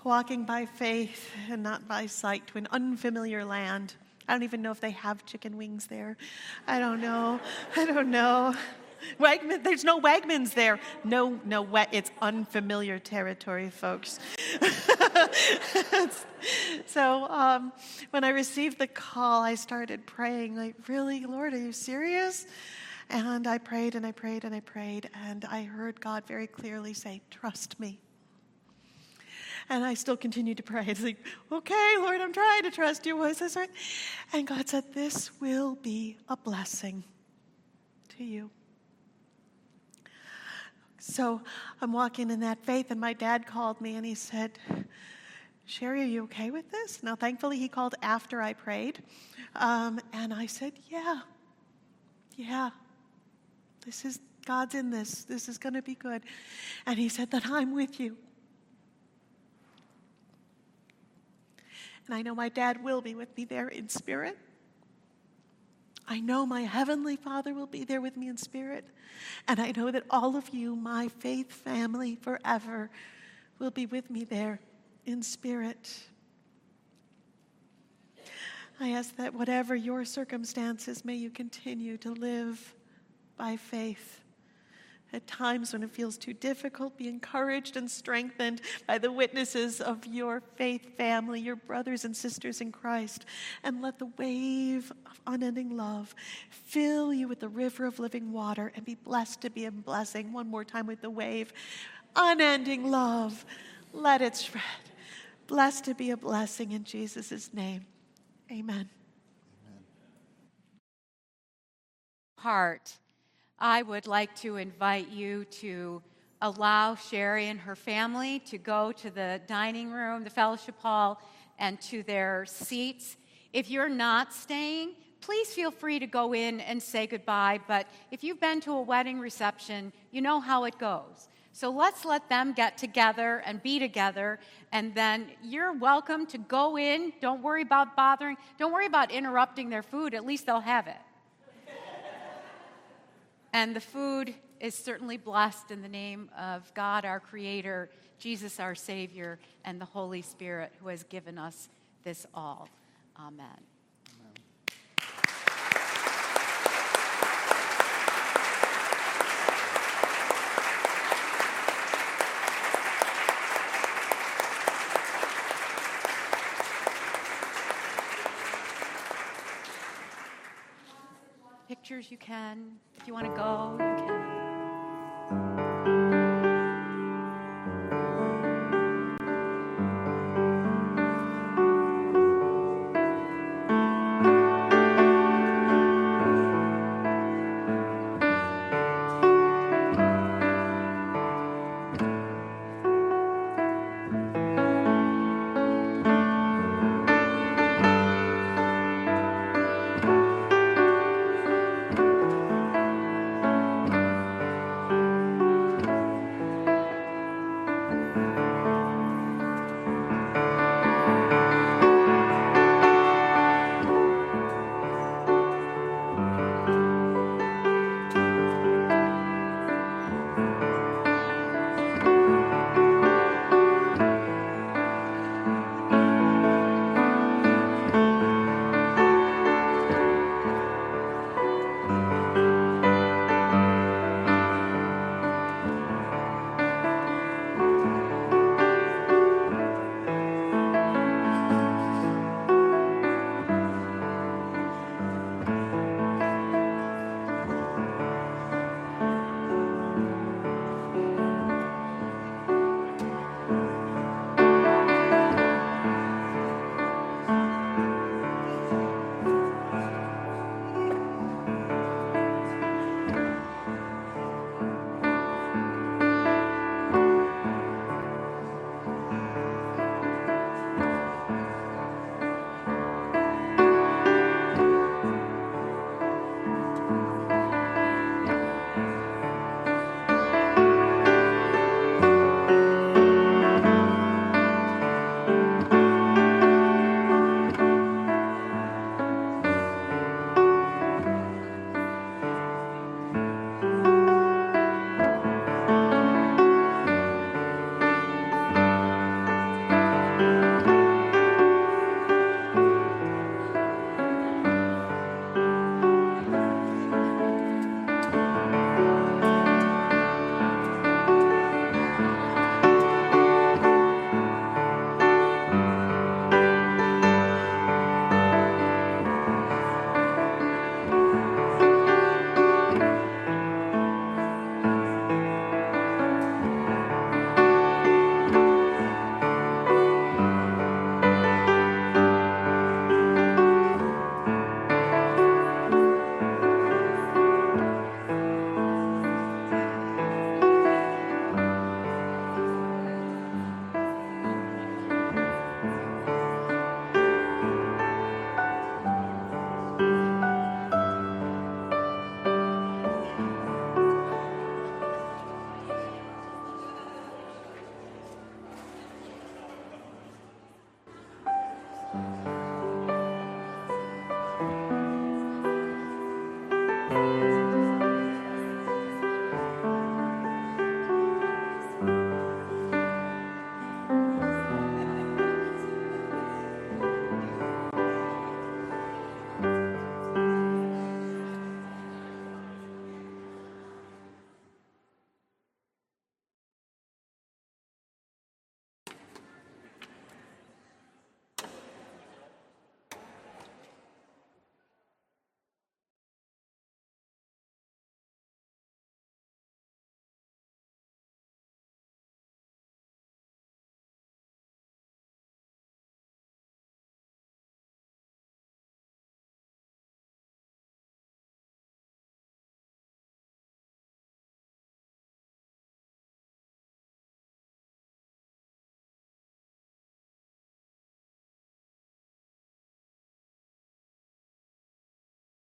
Speaker 3: Walking by faith and not by sight to an unfamiliar land. I don't even know if they have chicken wings there. I don't know. I don't know. Wegman, there's no Wegmans there. No, no, it's unfamiliar territory, folks. so um, when I received the call, I started praying, like, really, Lord, are you serious? And I prayed and I prayed and I prayed, and I heard God very clearly say, Trust me. And I still continued to pray. It's like, okay, Lord, I'm trying to trust you. Was this right? And God said, This will be a blessing to you. So I'm walking in that faith, and my dad called me and he said, Sherry, are you okay with this? Now, thankfully, he called after I prayed. Um, and I said, Yeah, yeah, this is God's in this. This is going to be good. And he said that I'm with you. And I know my dad will be with me there in spirit. I know my heavenly Father will be there with me in spirit. And I know that all of you, my faith family forever, will be with me there in spirit. I ask that whatever your circumstances, may you continue to live by faith. At times when it feels too difficult, be encouraged and strengthened by the witnesses of your faith family, your brothers and sisters in Christ. And let the wave of unending love fill you with the river of living water and be blessed to be a blessing. One more time with the wave. Unending love, let it spread. Blessed to be a blessing in Jesus' name. Amen.
Speaker 1: heart, I would like to invite you to allow Sherry and her family to go to the dining room, the fellowship hall, and to their seats. If you're not staying, please feel free to go in and say goodbye. But if you've been to a wedding reception, you know how it goes. So let's let them get together and be together, and then you're welcome to go in. Don't worry about bothering, don't worry about interrupting their food, at least they'll have it. And the food is certainly blessed in the name of God, our Creator, Jesus, our Savior, and the Holy Spirit, who has given us this all. Amen. Pictures you can. If you want to go, you can.